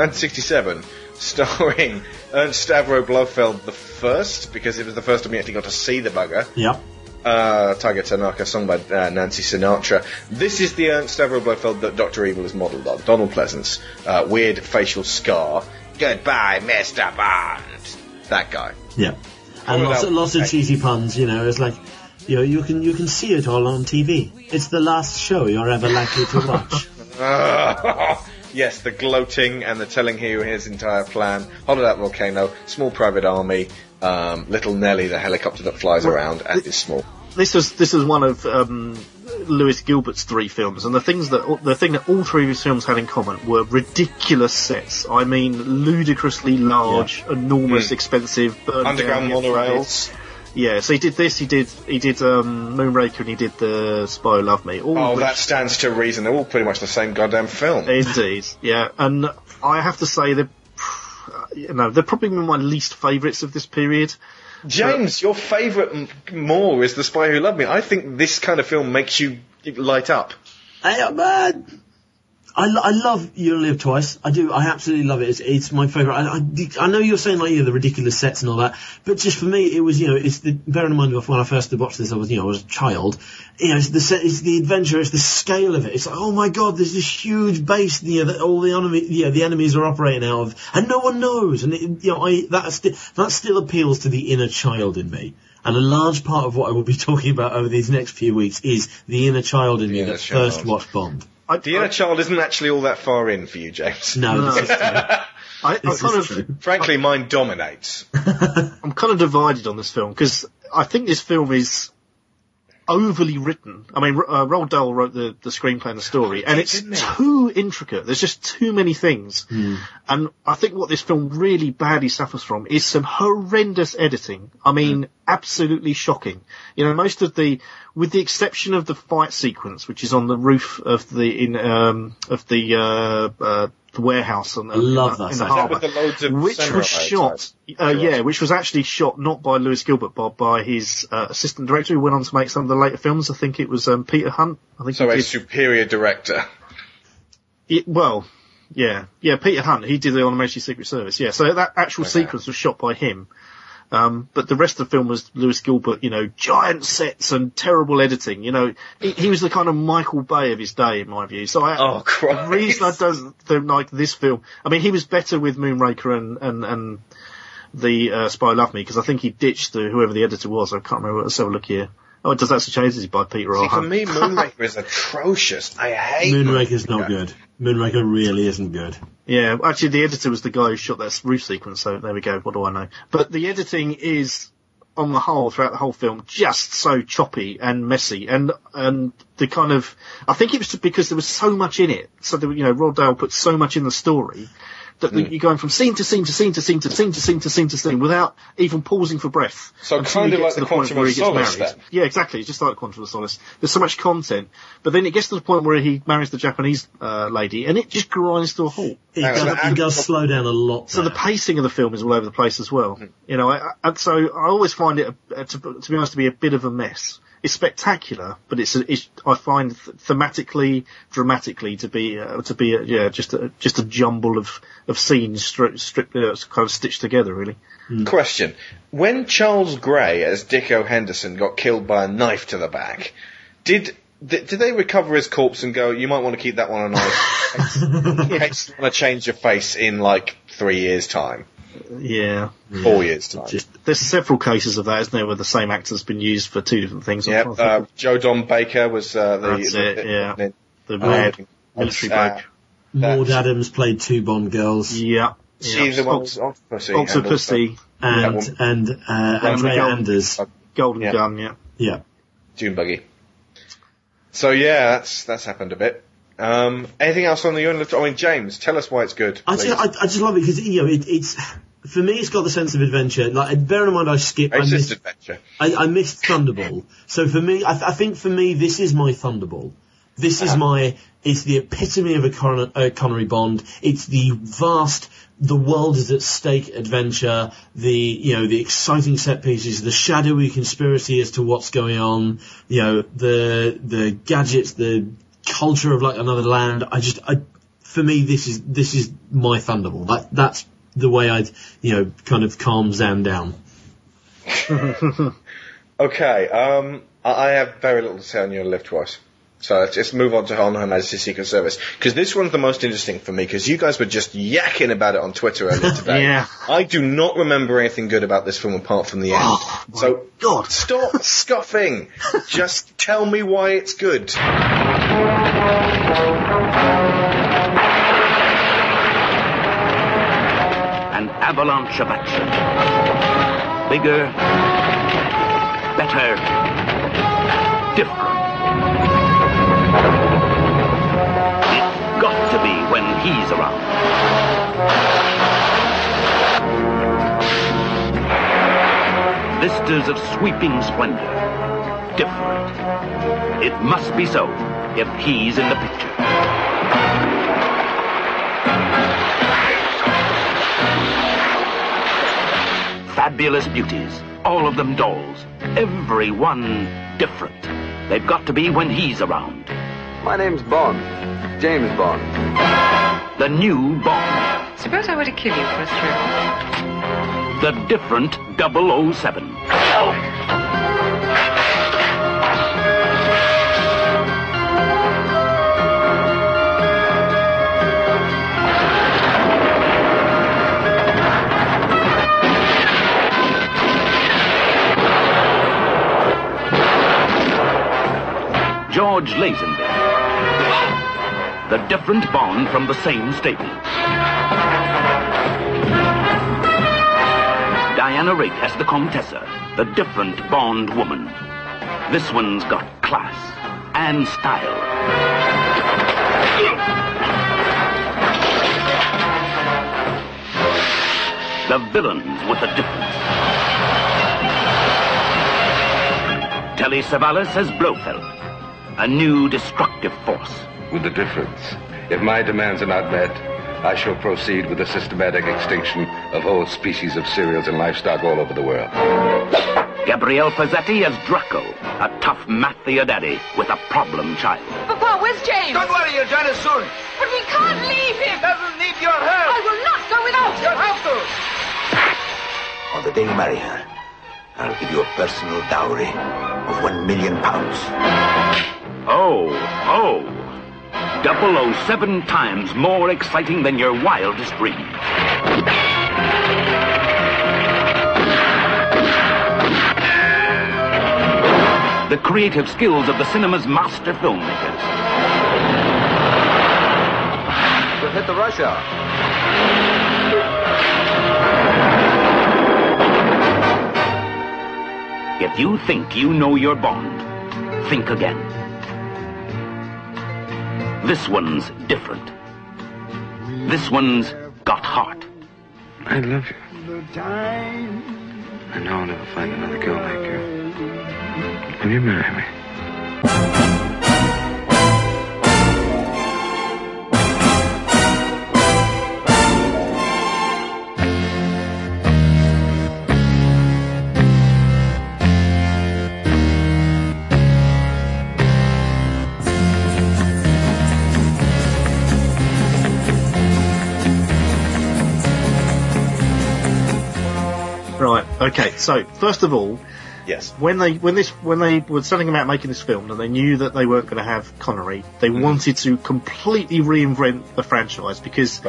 1967, starring Ernst Stavro Blofeld the first, because it was the first time we actually got to see the bugger. Yep. Uh, Tiger Tanaka, sung by uh, Nancy Sinatra. This is the Ernst Stavro Blofeld that Doctor Evil is modelled on. Donald Pleasence, uh, weird facial scar. Goodbye, Mr. Bond. That guy. Yeah. And lots, of, lots of cheesy puns, you know, it's like, you know, you can, you can see it all on TV. It's the last show you're ever likely to watch. yes, the gloating and the telling you his entire plan. Hollowed out volcano, small private army, um, little Nelly, the helicopter that flies around, and is small. This was this was one of um, Lewis Gilbert's three films, and the things that the thing that all three of his films had in common were ridiculous sets. I mean, ludicrously large, enormous, Hmm. expensive, Underground monorails. Yeah, so he did this. He did he did um, Moonraker, and he did the Spy Who Loved Me. All Oh, which- that stands to reason. They're all pretty much the same goddamn film. Indeed, yeah, and I have to say that you know they're probably my least favourites of this period. James, your favourite m- more is The Spy Who Loved Me. I think this kind of film makes you light up. I, uh, I, lo- I love You Only Live Twice. I do. I absolutely love it. It's, it's my favourite. I, I, I know you're saying like yeah, the ridiculous sets and all that, but just for me, it was you know, it's the bearing in mind when I first watched this, I was you know, I was a child. You know, it's the set, it's the adventure, it's the scale of it. It's like oh my god, there's this huge base, you know, that all the enemy, yeah, the enemies are operating out of, and no one knows. And it, you know, I that sti- that still appeals to the inner child in me. And a large part of what I will be talking about over these next few weeks is the inner child in me inner that first watched Bond. The inner child isn't actually all that far in for you, James. No, this is true. I, I This kind is of true. Frankly, mine dominates. I'm kind of divided on this film because I think this film is overly written. I mean, uh, Roald Dahl wrote the, the screenplay and the story, and it's didn't too intricate. There's just too many things. And I think what this film really badly suffers from is some horrendous editing. I mean, absolutely shocking. You know, most of the, with the exception of the fight sequence, which is on the roof of the, in, um, of the, uh, uh, the warehouse on, I love that in the harbour, With the loads of which was shot, uh, yeah, which was actually shot not by Lewis Gilbert, but by his uh, assistant director who went on to make some of the later films. I think it was um, Peter Hunt. I think So a did- superior director. it- well, yeah, yeah, Peter Hunt. He did the Animation Secret Service. Yeah, so that actual Okay. sequence was shot by him. Um, but the rest of the film was Lewis Gilbert, you know, giant sets and terrible editing. You know, he, he was the kind of Michael Bay of his day, in my view. So I, Oh, the reason I don't, don't like this film, I mean, he was better with Moonraker and, and, and the, uh, Spy Who Loved Me, because I think he ditched the, whoever the editor was, I can't remember, let's have a look here. Oh, it does that change is by Peter See, for me, Moonraker is atrocious. I hate Moonraker's not good. Moonraker really isn't good. Yeah, actually, the editor was the guy who shot that roof sequence. So there we go. What do I know? But the editing is, on the whole, throughout the whole film, just so choppy and messy, and and the kind of, I think it was because there was so much in it. So that you know, Roald Dahl put so much in the story that the, you're going from scene to scene to scene to scene to scene to scene to scene to scene without even pausing for breath. So until kind you of get like to the point Quantum where of he gets Solace married. then. Yeah, exactly. It's just like Quantum of Solace. There's so much content, but then it gets to the point where he marries the Japanese uh, lady, and it just grinds to a halt. It, does, it does slow down a lot. So the pacing of the film is all over the place as well. Mm-hmm. You know, I, I, so I always find it, uh, to, to be honest, to be a bit of a mess. It's spectacular, but it's, it's I find th- thematically, dramatically to be uh, to be a, yeah just a just a jumble of of scenes stri- stripped uh, kind of stitched together really. Question. When Charles Gray as Dikko Henderson got killed by a knife to the back, did did, did they recover his corpse and go, you might want to keep that one on ice in case you want to change your face in like three years' time? Yeah, Four years' time. there's several cases of that, isn't there, where the same actor's been used for two different things. I'm Yep, trying to think uh, Joe Don Baker was uh, the, That's the, it, yeah. the, The uh, mad military uh, bloke. Maud Adams played two Bond girls. Yeah. She's the one with Octopussy. Octopussy. And, That and, uh, Andrea Golden- Anders. Golden Yeah. Gun, yeah. Yeah. Dune buggy. So yeah, that's that's happened a bit. Um, anything else on the? I mean, James, tell us why it's good. I just, I, I just love it because, you know, it, it's, for me, it's got the sense of adventure. Like, bear in mind, I skipped, I missed, adventure. I, I missed Thunderball. So for me, I, th- I think for me, this is my Thunderball. This is my, it's the epitome of a Con- uh, Connery Bond. It's the vast, the world is at stake adventure, the, you know, the exciting set pieces, the shadowy conspiracy as to what's going on, you know, the, the gadgets, the culture of like another land. I just, I, for me, this is, this is my Thunderball. That, that's the way I'd, you know, kind of calm Zan down. Okay, um, I have very little to say on your lift twice. So let's just move on to on Her Majesty's Secret Service. Because this one's the most interesting for me, because you guys were just yakking about it on Twitter earlier today. Yeah. I do not remember anything good about this film apart from the end. so, God. stop scoffing! just tell me why it's good. An avalanche of action. Bigger, better, different. It's got to be when he's around. Vistas of sweeping splendor. Different. It must be so if he's in the picture. Fabulous beauties, all of them dolls, every one different. They've got to be when he's around. My name's Bond. James Bond. The new Bond. Suppose I were to kill you for a thrill. The different 007. George Lazenby. The different Bond from the same stable. Diana Rigg as the Contessa, the different Bond woman. This one's got class and style. The villains with a difference. Telly Savalas as Blofeld, a new destructive force. With the difference. If my demands are not met, I shall proceed with the systematic extinction of whole species of cereals and livestock all over the world. Gabriele Ferzetti as Draco, a tough mafia daddy with a problem child. Papa, where's James? Don't worry, you'll join us soon. But we can't leave him. He Doesn't need your help. I will not go without You'll have to. On the day you marry her, I'll give you a personal dowry of one million pounds. Oh, oh. 007 times more exciting than your wildest dreams. the creative skills of the cinema's master filmmakers. We'll hit the rush hour. If you think you know your Bond, think again. This one's different. This one's got heart. I love you. I know I'll never find another girl like you. Will you marry me? So first of all, yes, when they when this when they were setting about making this film and they knew that they weren't going to have Connery, they mm-hmm. wanted to completely reinvent the franchise because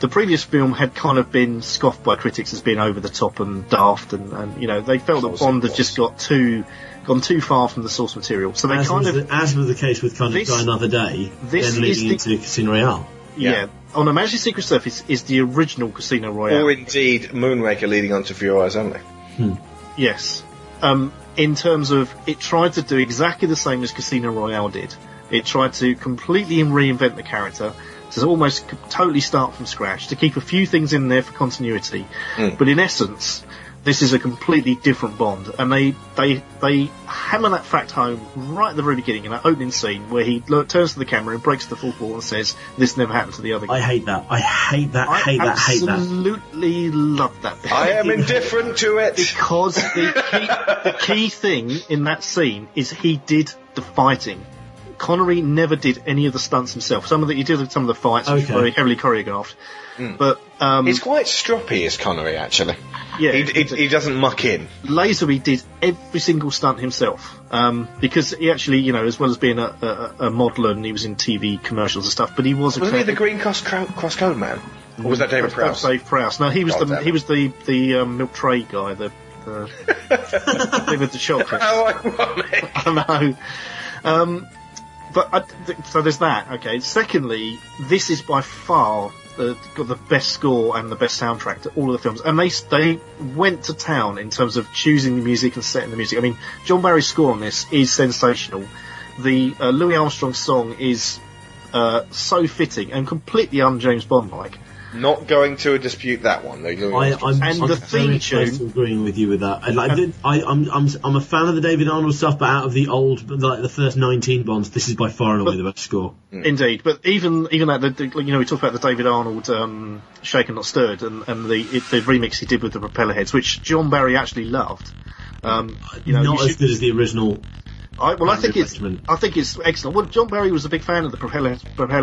the previous film had kind of been scoffed by critics as being over the top and daft, and, and you know they felt that Bond had just got too gone too far from the source material. So they as, kind of the, as was the case with kind of Die Another Day, this then is leading the- into Casino Royale. yeah. On a Majesty's Secret Service is the original Casino Royale. Or indeed Moonraker leading on to For Your Eyes Only. Yes. Um, in terms of, it tried to do exactly the same as Casino Royale did. It tried to completely reinvent the character, to almost totally start from scratch, to keep a few things in there for continuity. But in essence, this is a completely different Bond, and they they they hammer that fact home right at the very beginning in that opening scene where he lo- turns to the camera and breaks the fourth wall and says, "This never happened to the other guy." I hate that. I hate that. I hate that. Hate that. Absolutely love that. bit. I am indifferent to it because the key, the key thing in that scene is he did the fighting. Connery never did any of the stunts himself. Some of the he did some of the fights, which were very heavily choreographed. Hmm. But um, He's quite stroppy, is Connery, actually. Yeah. He, he, he doesn't muck in. Lazenby did every single stunt himself um, because he actually, you know, as well as being a, a, a modeler and he was in TV commercials and stuff, but he was a Wasn't he the Green Cross, Cro- Cross Code man? Or was that David Prowse? Dave Prowse. No, he was God the he was the the um, milk tray guy, the, the thing with the chocolate. How ironic! I know. Um, but I, th- so there's that. Okay. Secondly, this is by far the, got the best score and the best soundtrack to all of the films, and they they went to town in terms of choosing the music and setting the music. I mean, John Barry's score on this is sensational. The uh, Louis Armstrong song is uh, so fitting and completely un James Bond like. Not going to dispute that one. though. I, I'm, And I'm the theme close to agreeing with you with that. I, like, I, I'm, I'm, I'm a fan of the David Arnold stuff, but out of the old, like the first 19 Bonds, this is by far and away the best score. Indeed, but even even that, the, the, you know, we talked about the David Arnold um, "Shaken Not Stirred" and, and the it, the remix he did with the Propellerheads, which John Barry actually loved. Um, you know, Not you as should- good as the original. I, well, I think it's Fletchman. I think it's excellent. Well, John Barry was a big fan of the propeller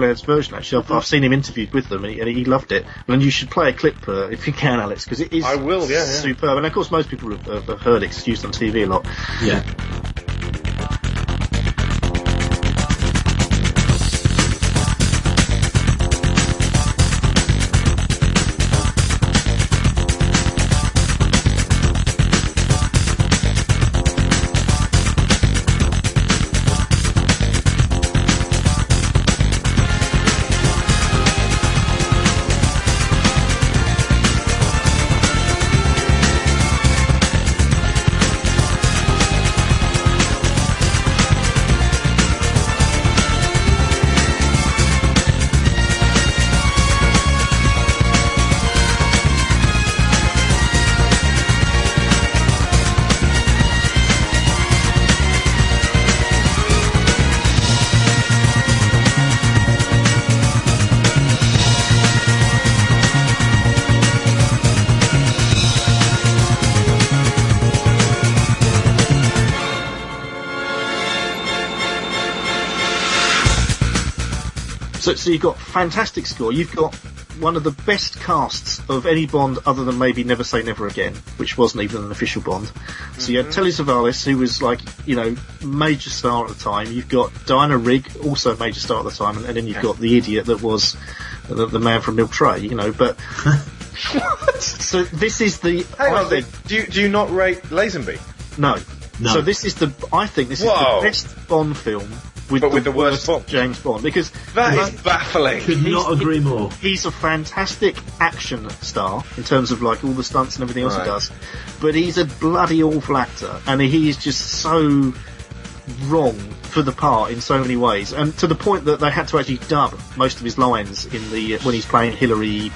heads, version. Actually, I've, I've seen him interviewed with them, and he, and he loved it. And you should play a clip uh, if you can, Alex, because it is I will, yeah, yeah. superb. And of course, most people have, have, have heard it 'cause it's used on TV a lot. Yeah. So, so you've got fantastic score. You've got one of the best casts of any Bond other than maybe Never Say Never Again, which wasn't even an official Bond. So you had mm-hmm. Telly Savalas, who was like, you know, major star at the time. You've got Diana Rigg, also a major star at the time, and, and then you've got the idiot that was uh, the, the man from Milk Tray, you know, but... so this is the... Hang I on, think- Do you, do you not rate Lazenby? No. No. So this is the, I think this is the best Bond film with, But the, with the worst Bond. James Bond because that is baffling. Could not agree more. He's a fantastic action star in terms of like all the stunts and everything else Right. he does, but he's a bloody awful actor, and he's just so wrong for the part in so many ways, and to the point that they had to actually dub most of his lines in the uh, when he's playing Hilary,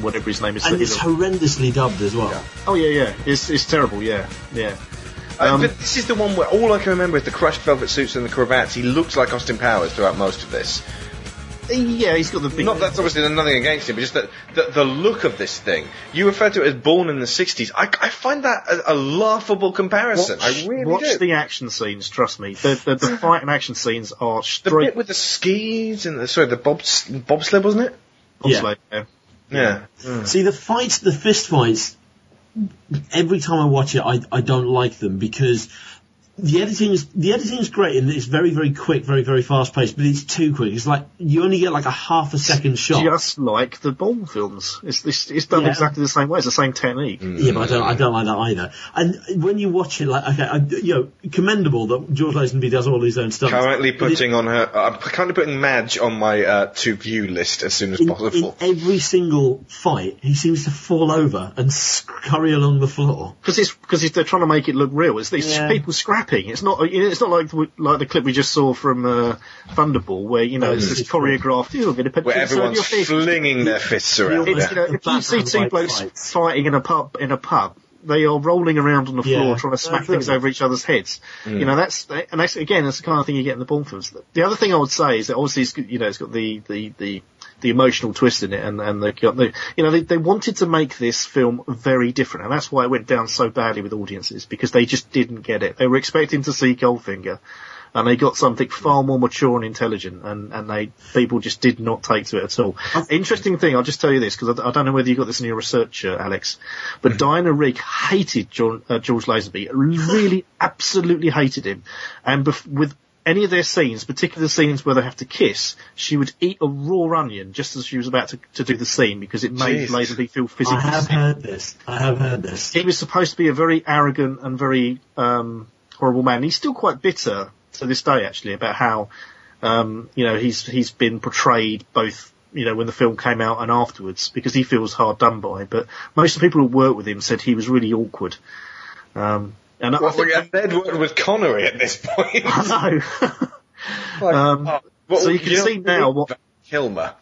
whatever his name is. And it's horrendously dubbed as well. oh yeah, yeah, it's it's terrible. Yeah, yeah. Um, but this is the one where all I can remember is the crushed velvet suits and the cravats. He looks like Austin Powers throughout most of this. Yeah, he's got the big. Not that's obviously nothing against him, but just that the, the look of this thing. You refer to it as Bourne in the '60s. I, I find that a, a laughable comparison. Watch, I really watch do. the action scenes. Trust me, the the, the fight and action scenes are straight. The straight. bit with the skis and the sorry, the bobs bobsled, wasn't it? bobsleigh, yeah. Yeah. See, the fights, the fist fights, every time I watch it, I, I don't like them because the editing is the editing is great and it's very very quick, very very fast paced, but it's too quick. It's like you only get like a half a second shot. Just like the Bond films, it's it's, it's done Yeah. exactly the same way. It's the same technique. Yeah, but I don't, I don't like that either. And when you watch it, like, okay, I, you know, commendable that George Lazenby does all his own stuff. Currently putting on her. I'm currently putting Madge on my uh, to view list as soon as in, possible. in every single fight, he seems to fall over and scurry along the floor. Because it's because they're trying to make it look real. It's, it's Yeah. people scrapping. It's not it's not like the- like the clip we just saw from uh, Thunderball where you know No, it's this this is true. choreographed. You're going to put Where inside your everyone's fist. flinging their fists around. It's, there. you know, if you see two blokes fights. fighting in a pub in a pub, they are rolling around on the floor Yeah. trying to smack things over each other's heads. You know, that's and that's again that's the kind of thing you get in the Bond films. The other thing I would say is that obviously it's, you know it's got the the the the emotional twist in it, and and the, the you know they, they wanted to make this film very different, and that's why it went down so badly with audiences because they just didn't get it. They were expecting to see Goldfinger. And they got something far more mature and intelligent, and, and they people just did not take to it at all. Interesting thing, I'll just tell you this because I, I don't know whether you got this in your research, uh, Alex, but Diana Rigg hated John, uh, George Lazenby, really, absolutely hated him, and bef- with any of their scenes, particularly the scenes where they have to kiss, she would eat a raw onion just as she was about to, to do the scene because it made Jesus. Lazenby feel physically. I have sick. heard this. I have heard this. He was supposed to be a very arrogant and very um, horrible man. He's still quite bitter to this day, actually, about how um, you know he's he's been portrayed both you know when the film came out and afterwards because he feels hard done by. But most of the people who worked with him said he was really awkward. Um, and I, I think we Ned with Connery at this point. I know. um, Oh, well, so you can know, see now what. Kilmer.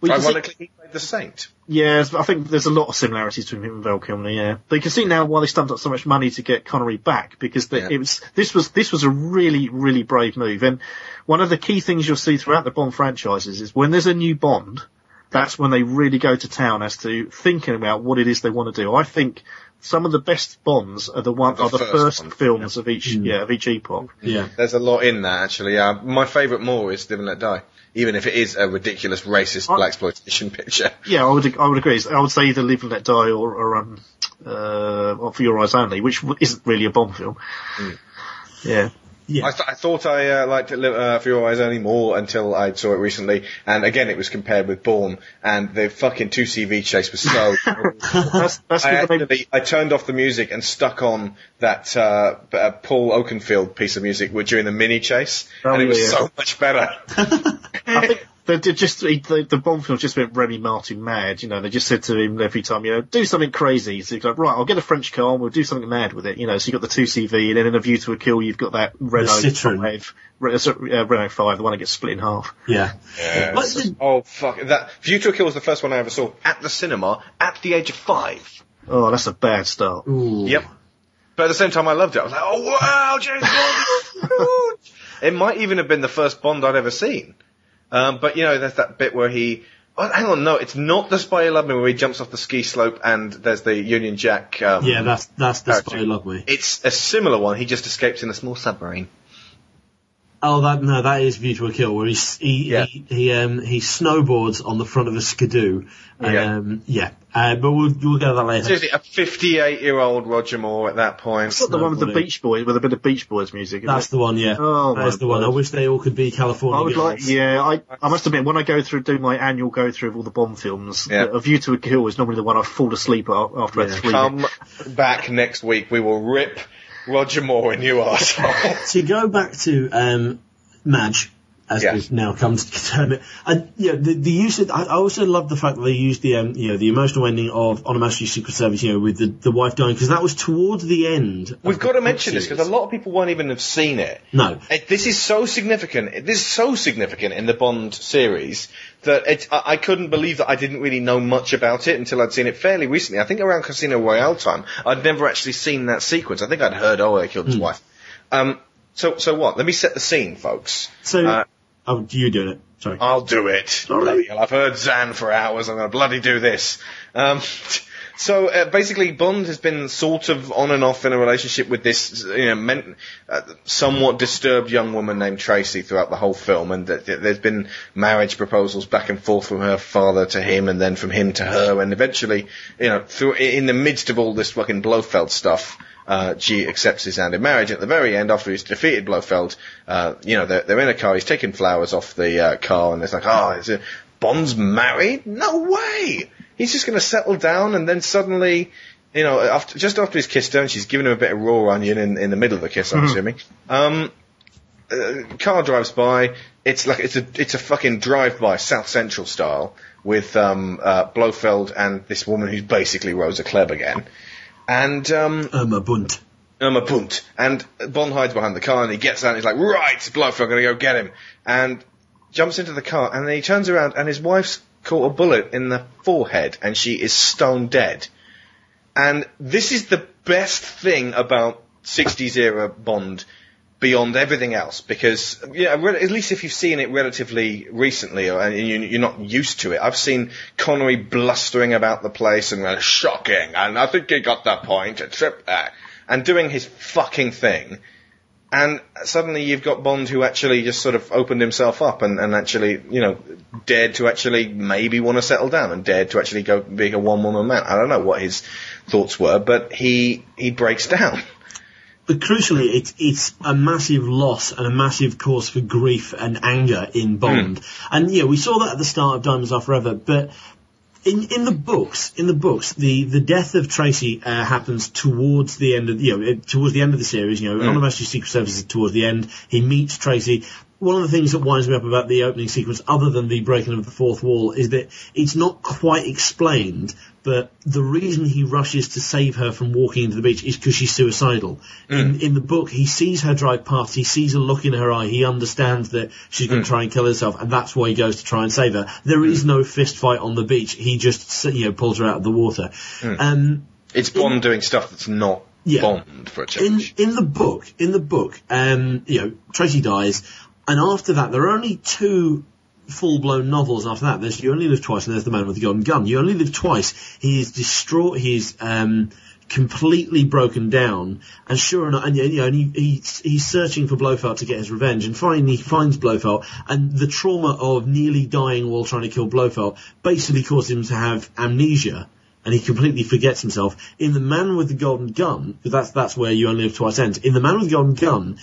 we can see- he played the Saint. Yes, I think there's a lot of similarities between him and Val Kilmer. Yeah, but you can see now why they stumped up so much money to get Connery back because the, Yeah. it was this was this was a really really brave move. And one of the key things you'll see throughout the Bond franchises is when there's a new Bond, that's when they really go to town as to thinking about what it is they want to do. I think some of the best Bonds are the one The are the first first, one. Mm. films of each yeah of each epoch. Yeah. There's a lot in that actually. Uh, my favourite more is Live and Let Die, even if it is a ridiculous racist black exploitation picture. Yeah, I would I would agree. I would say either Live and Let Die or, or um uh or For Your Eyes Only, which isn't really a Bond film. Yeah. I, th- I thought I uh, liked it uh, For Your Eyes Only more until I saw it recently, and again it was compared with Bourne, and the fucking two CV chase was so. That's that's I actually I turned off the music and stuck on that uh, uh, Paul Oakenfold piece of music with- during the mini chase, Oh, and it was yeah. so much better. I think they just he, the, the Bond film just went Remy Martin mad. You know, they just said to him every time, you know, do something crazy. So he's like, right, I'll get a French car and we'll do something mad with it. You know, so you got the two CV, and then in A View to a Kill, you've got that Renault Citroen. five, Re- sorry, uh, Renault five, the one that gets split in half. Yeah. Yeah. But the- oh fuck that! View to a Kill was the first one I ever saw at the cinema at the age of five. Oh, that's a bad start. Ooh. Yep. But at the same time, I loved it. I was like, oh wow, James Bond! it might even have been the first Bond I'd ever seen. Um, but you know, there's that bit where he. Oh, hang on, no, it's not the Spy Me where he jumps off the ski slope and there's the Union Jack. Um, Yeah, that's that's the character. spy me. It's a similar one. He just escapes in a small submarine. Oh, that no, that is View to a Kill, where he he Yeah. he, he um he snowboards on the front of a skidoo. Yeah. Um, yeah. Uh, but we'll we'll get to that later. Seriously, a 58 year old Roger Moore at that point. It's not the one with the Beach Boys with a bit of Beach Boys music. That's it? the one, yeah. Oh, That's my the one. I wish they all could be California I would like, yeah, I, I must admit, when I go through, do my annual go through of all the Bond films, Yeah. A View to a Kill is normally the one I fall asleep after about Yeah. three Come back next week. We will rip Roger Moore in you arsehole. to go back to um, Madge, as Yeah. we've now come to term it, and you know, the, the use of, I, I also love the fact that they used the um, you know the emotional ending of On a Master Secret Service, you know, with the, the wife dying because that was towards the end. We've got to mention this because a lot of people won't even have seen it. No, It, this is so significant. This is so significant in the Bond series that it, I, I couldn't believe that I didn't really know much about it until I'd seen it fairly recently. I think around Casino Royale time, I'd never actually seen that sequence. I think I'd heard, oh, they killed his wife. Um, so, so what? Let me set the scene, folks. So, Uh, oh, you doing it? Sorry. I'll do it. Bloody hell, I've heard Zan for hours. I'm going to bloody do this. Um, so uh, basically, Bond has been sort of on and off in a relationship with this, you know, men- uh, somewhat disturbed young woman named Tracy throughout the whole film, and th- th- there's been marriage proposals back and forth from her father to him, and then from him to her, and eventually, you know, through in the midst of all this fucking Blofeld stuff. Uh, she accepts his hand in marriage. At the very end, after he's defeated Blofeld, uh, you know, they're, they're in a car. He's taking flowers off the uh, car, and it's like, oh, Bond's married? No way! He's just going to settle down, and then suddenly, you know, after just after he's kissed her, and she's given him a bit of raw onion in, in the middle of the kiss, I'm Mhm. assuming. Um, uh, car drives by. It's like it's a it's a fucking drive-by South Central style with um, uh, Blofeld and this woman who's basically Rosa Klebb again, and um, Irma Bunt. Irma Bunt. And Bond hides behind the car and he gets out and he's like, right, Blofeld, I'm gonna go get him. And jumps into the car and then he turns around and his wife's caught a bullet in the forehead and she is stone dead. And this is the best thing about 60s era Bond beyond everything else because yeah, at least if you've seen it relatively recently and you, you're not used to it. I've seen Connery blustering about the place and shocking, and I think he got that point, trip, and doing his fucking thing. And suddenly you've got Bond who actually just sort of opened himself up and, and actually, you know, dared to actually maybe want to settle down and dared to actually go be a one woman man. I don't know what his thoughts were, but he, he breaks down. But crucially, it's it's a massive loss and a massive cause for grief and anger in Bond. Hmm. And yeah, we saw that at the start of Diamonds Are Forever, but in in the books, in the books, the the death of Tracy uh, happens towards the end of you know towards the end of the series. You know, Mm. On Her Majesty's Secret Service is towards the end. He meets Tracy. One of the things that winds me up about the opening sequence, other than the breaking of the fourth wall, is that it's not quite explained. But the reason he rushes to save her from walking into the beach is because she's suicidal. In, in the book, he sees her drive past, he sees a look in her eye, he understands that she's going to try and kill herself, and that's why he goes to try and save her. There is no fist fight on the beach. He just, you know, pulls her out of the water. Um, It's Bond doing stuff that's not Yeah. Bond for a change. in in the book, in the book, um, you know, Tracy dies, and after that, there are only two full-blown novels after that. There's You Only Live Twice, and there's The Man with the Golden Gun. You Only Live Twice. He is distraught. He's um, completely broken down, and sure enough, and you know, and he, he's he's searching for Blofeld to get his revenge, and finally he finds Blofeld, and the trauma of nearly dying while trying to kill Blofeld basically caused him to have amnesia and he completely forgets himself. In The Man with the Golden Gun, that's that's where You Only Live Twice ends. In The Man with the Golden Gun,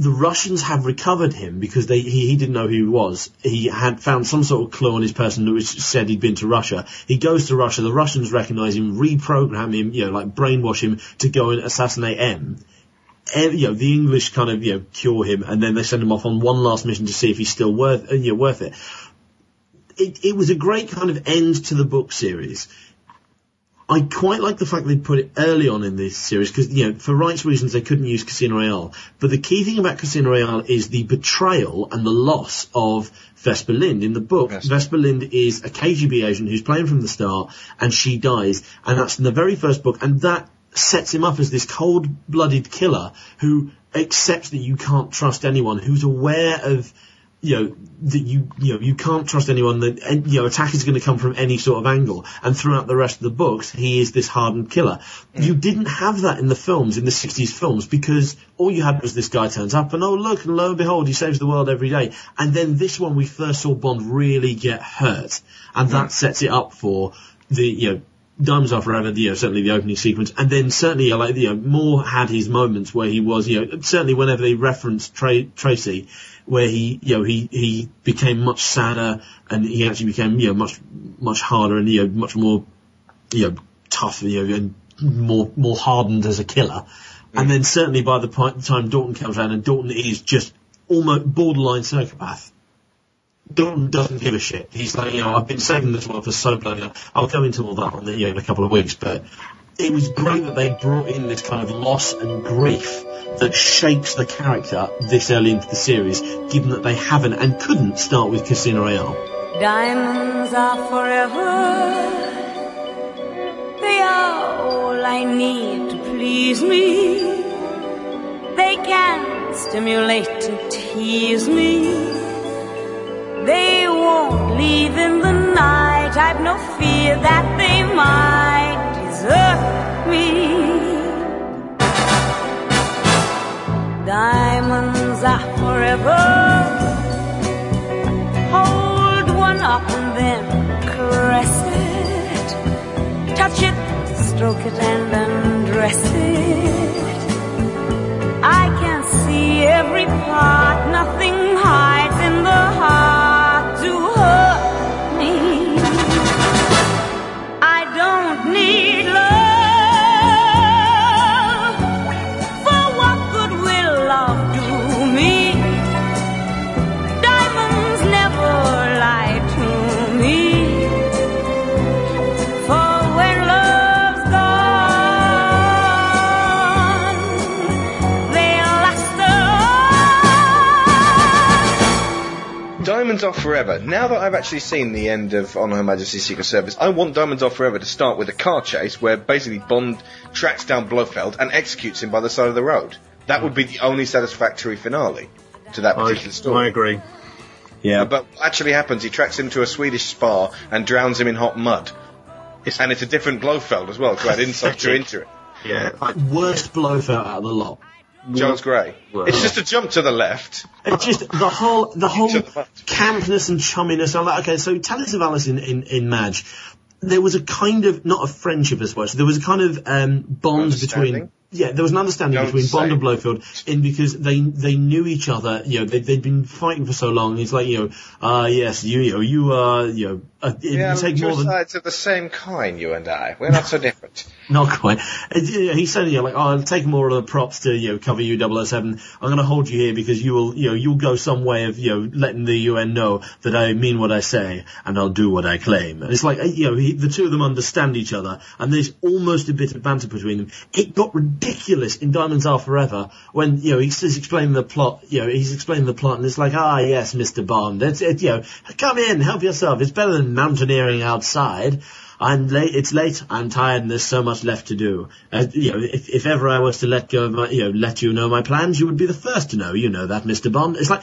the Russians have recovered him because they he, he didn't know who he was. He had found some sort of clue on his person which said he'd been to Russia. He goes to Russia. The Russians recognise him, reprogram him, you know, like brainwash him to go and assassinate M. Ev- you know, the English kind of, you know, cure him and then they send him off on one last mission to see if he's still worth, you know, worth it. It, it was a great kind of end to the book series. I quite like the fact they put it early on in this series because, you know, for rights reasons they couldn't use Casino Royale. But the key thing about Casino Royale is the betrayal and the loss of Vesper Lynd. In the book, Vesper Lynd is a KGB agent who's playing from the start and she dies. And that's in the very first book. And that sets him up as this cold-blooded killer who accepts that you can't trust anyone, who's aware of you know that you you know you can't trust anyone that eh, you know attack is going to come from any sort of angle. And throughout the rest of the books he is this hardened killer. Mm. You didn't have that in the films in the 60s films because all you had was this guy turns up and oh look and lo and behold he saves the world every day. And then this one we first saw Bond really get hurt. And that mm. sets it up for the you know Diamonds Are Forever, you know, certainly the opening sequence, and then certainly, like, you know, Moore had his moments where he was, you know, certainly whenever they referenced Tra- Tracy, where he, you know, he, he became much sadder, and he actually became, you know, much, much harder, and, you know, much more, you know, tough, you know, and more, more hardened as a killer. And mm. then certainly by the time Dalton comes around, and Dalton is just almost borderline psychopath. Dalton doesn't give a shit. He's like, you know, I've been saving this one for so bloody long. I'll go into all that on the, you know, in a couple of weeks, but it was great that they brought in this kind of loss and grief that shapes the character this early into the series, given that they haven't and couldn't start with Casino Royale. Diamonds are forever. They are all I need to please me. They can stimulate and tease me. They won't leave in the night. I've no fear that they might desert me. Diamonds are forever. Hold one up and then caress it. Touch it, stroke it, and undress it. I can see every part, nothing hides in the heart Are Forever. Now that I've actually seen the end of On Her Majesty's Secret Service, I want Diamonds Are Forever to start with a car chase where basically Bond tracks down Blofeld and executes him by the side of the road. That would be the only satisfactory finale to that particular story. I agree. Yeah. But what actually happens, he tracks him to a Swedish spa and drowns him in hot mud. and it's a different Blofeld as well to add insult to into it. Yeah. Worst Blofeld out of the lot. Charles Gray. It's just a jump to the left. It's just the whole the whole campness and chumminess. I'm like, okay, so Telly Savalas in, in in Madge, there was a kind of not a friendship as much. There was a kind of um, bond between. Yeah, there was an understanding Don't between Bond say. and Blofeld in because they they knew each other. You know, they they'd been fighting for so long. He's like, you know, ah, yes, you you know, you are, you know, uh, Yeah, take two more than sides of the same coin, you and I. We're not so different. Not quite. Uh, He said, you know, like, oh, I'll take more of the props to, you know, cover you 007. I'm going to hold you here because you will, you know, you'll go some way of, you know, letting the UN know that I mean what I say and I'll do what I claim. And it's like, uh, you know, he, the two of them understand each other and there's almost a bit of banter between them. It got ridiculous in Diamonds Are Forever when, you know, he's, he's explaining the plot, you know, he's explaining the plot and it's like, ah, yes, Mr. Bond, it's, it, you know, come in, help yourself. It's better than mountaineering outside. I'm late. It's late. I'm tired, and there's so much left to do. Uh, you know, if, if ever I was to let go of my, you know, let you know my plans, you would be the first to know. You know that, Mister Bond. It's like,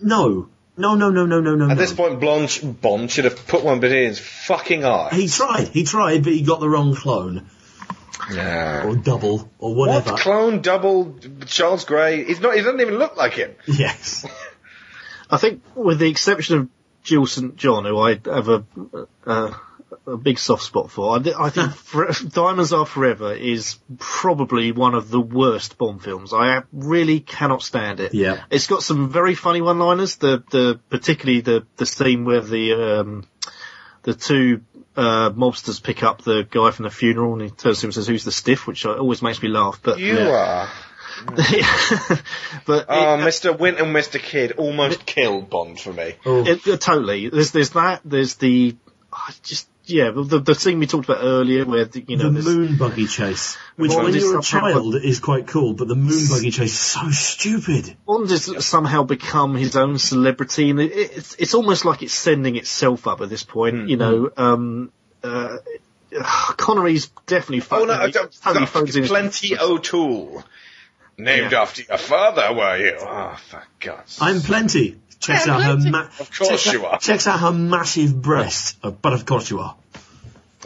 no, no, no, no, no, no, no. At no. this point, Blanche Bond should have put one bit in his fucking eye. He tried. He tried, but he got the wrong clone Yeah. or double or whatever. What? Clone, double, Charles Gray? He's not, he doesn't even look like him. Yes. I think, with the exception of Jill St John, who I have a, a, a big soft spot for, I, I think for, Diamonds Are Forever is probably one of the worst Bond films. I really cannot stand it. Yeah. It's got some very funny one-liners. The the particularly the the scene where the um the two uh, mobsters pick up the guy from the funeral and he turns to him and says, "Who's the stiff?" Which uh, always makes me laugh. But You are. but Oh, Mr. Wint and Mr. Kidd almost killed Bond for me. It, uh, totally. There's there's that. There's the I just yeah the the scene we talked about earlier where the, you know the there's- moon buggy chase, which Bond when is you're a somehow- child is quite cool, but the moon buggy chase is so stupid. Bond has somehow become his own celebrity, and it, it's it's almost like it's sending itself up at this point. Hmm. You know, um, uh, Connery's definitely. Oh no, totally, don't, totally don't, phones in his- Plenty O'Toole. Named Yeah. after your father, were you? Oh, for God's sake. I'm plenty. Checks Yeah, out plenty. her ma- Of course checks out- you are. Checks out her massive breasts, uh, but of course you are.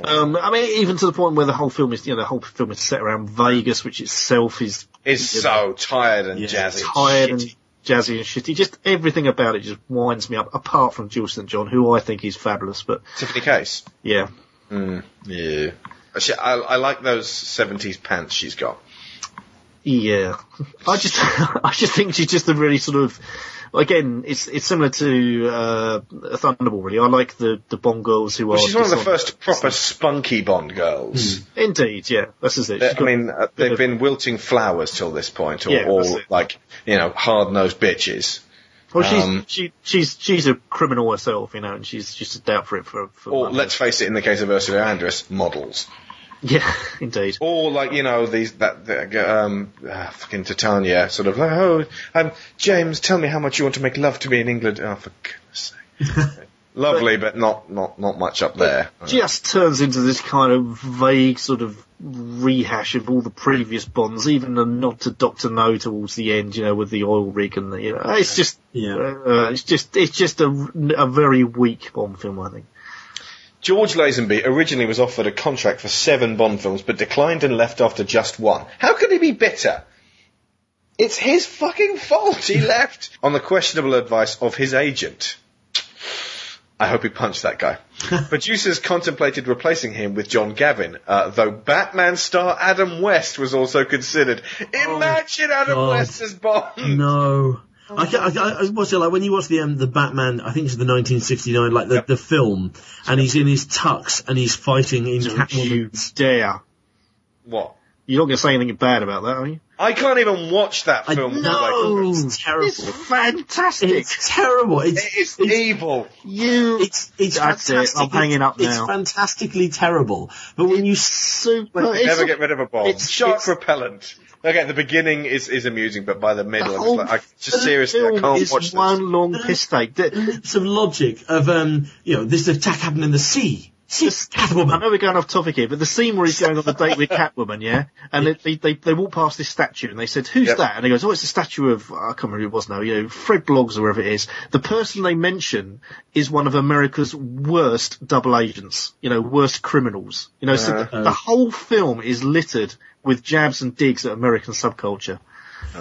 Um, I mean, even to the point where the whole film is, you know, the whole film is set around Vegas, which itself is Is you so tired and know, jazzy. tired Shitty. and jazzy and shitty. Just everything about it just winds me up. Apart from Jill St John, who I think is fabulous, but Tiffany Case. yeah, Mm, yeah. Actually, I, I like those 70s pants she's got. Yeah, I just, I just think she's just a really sort of, again, it's it's similar to uh, Thunderball. Really, I like the the Bond girls who Well, are. she's one of the first proper spunky Bond girls. Indeed, yeah, this is it. They, I mean, uh, they've been wilting flowers till this point, or, Yeah, or like you know, hard-nosed bitches. Well, she's Um, she she's she's a criminal herself, you know, and she's she's just out for it for. for or money. let's face it, in the case of Ursula Andress, models. Yeah, indeed. Or like you know these that, that um uh, fucking Tatiana sort of like oh um James tell me how much you want to make love to me in England oh for goodness sake lovely but not not not much up there just turns into this kind of vague sort of rehash of all the previous Bonds, even a nod to Doctor No towards the end, you know, with the oil rig and the, you know, it's just, Yeah. uh, it's just, it's just a, a very weak Bond film, I think. George Lazenby originally was offered a contract for seven Bond films but declined and left after just one how could he be bitter it's his fucking fault he left on the questionable advice of his agent I hope he punched that guy. Producers contemplated replacing him with John Gavin, uh, though Batman star Adam West was also considered. Imagine Adam God. West as Bond. No. I, ca- I, I watch it like when you watch the um, the Batman, I think it's the 1969, like the, the film, and he's in his tux and he's fighting in Catwoman's. Dare. What? You're not going to say anything bad about that, are you? I can't even watch that I film. know Like, it's terrible. It's fantastic. It's terrible. It's it's evil. You. It's it's That's it. fantastic. I'm hanging up it's, now. It's fantastically terrible. But when you super, Never get rid of a bomb. it's- Shark it's- repellent. Okay, the beginning is, is amusing, but by the middle, The I'm whole just like, I, just seriously, I can't is watch this. one long piss take. The- leaps of logic of um, you know, this attack happened in the sea. See, I know we're going off topic here, but the scene where he's going on the date with Catwoman, yeah, and they, they, they, they walk past this statue and they said, "Who's Yep. that?" And he goes, "Oh, it's a statue of I can't remember who it was now. You know, Fred Bloggs or wherever it is. The person they mention is one of America's worst double agents. You know, worst criminals. You know, so the, Uh. the whole film is littered with jabs and digs at American subculture.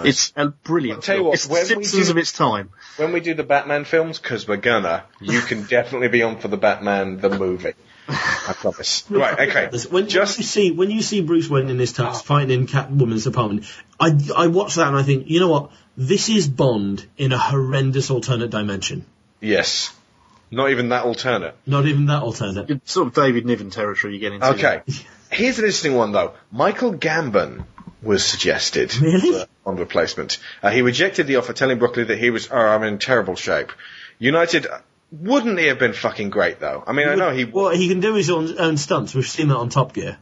It's a brilliant. I'll tell you film. what, it's the when we do- of its time. When we do the Batman films, because we're gonna, you can definitely be on for the Batman the movie. I promise. Right, okay. When, Just- when you see when you see Bruce Wayne in his tux fighting in Catwoman's apartment, I I watch that and I think, you know what? This is Bond in a horrendous alternate dimension. Yes. Not even that alternate. Not even that alternate. It's sort of David Niven territory you get into. Okay. Here's an interesting one though. Michael Gambon was suggested Really? on replacement. Uh, he rejected the offer, telling Broccoli that he was, oh, I'm in terrible shape. United, wouldn't he have been fucking great though? I mean, I know he, Well, he can do his own, own stunts. We've seen that on Top Gear.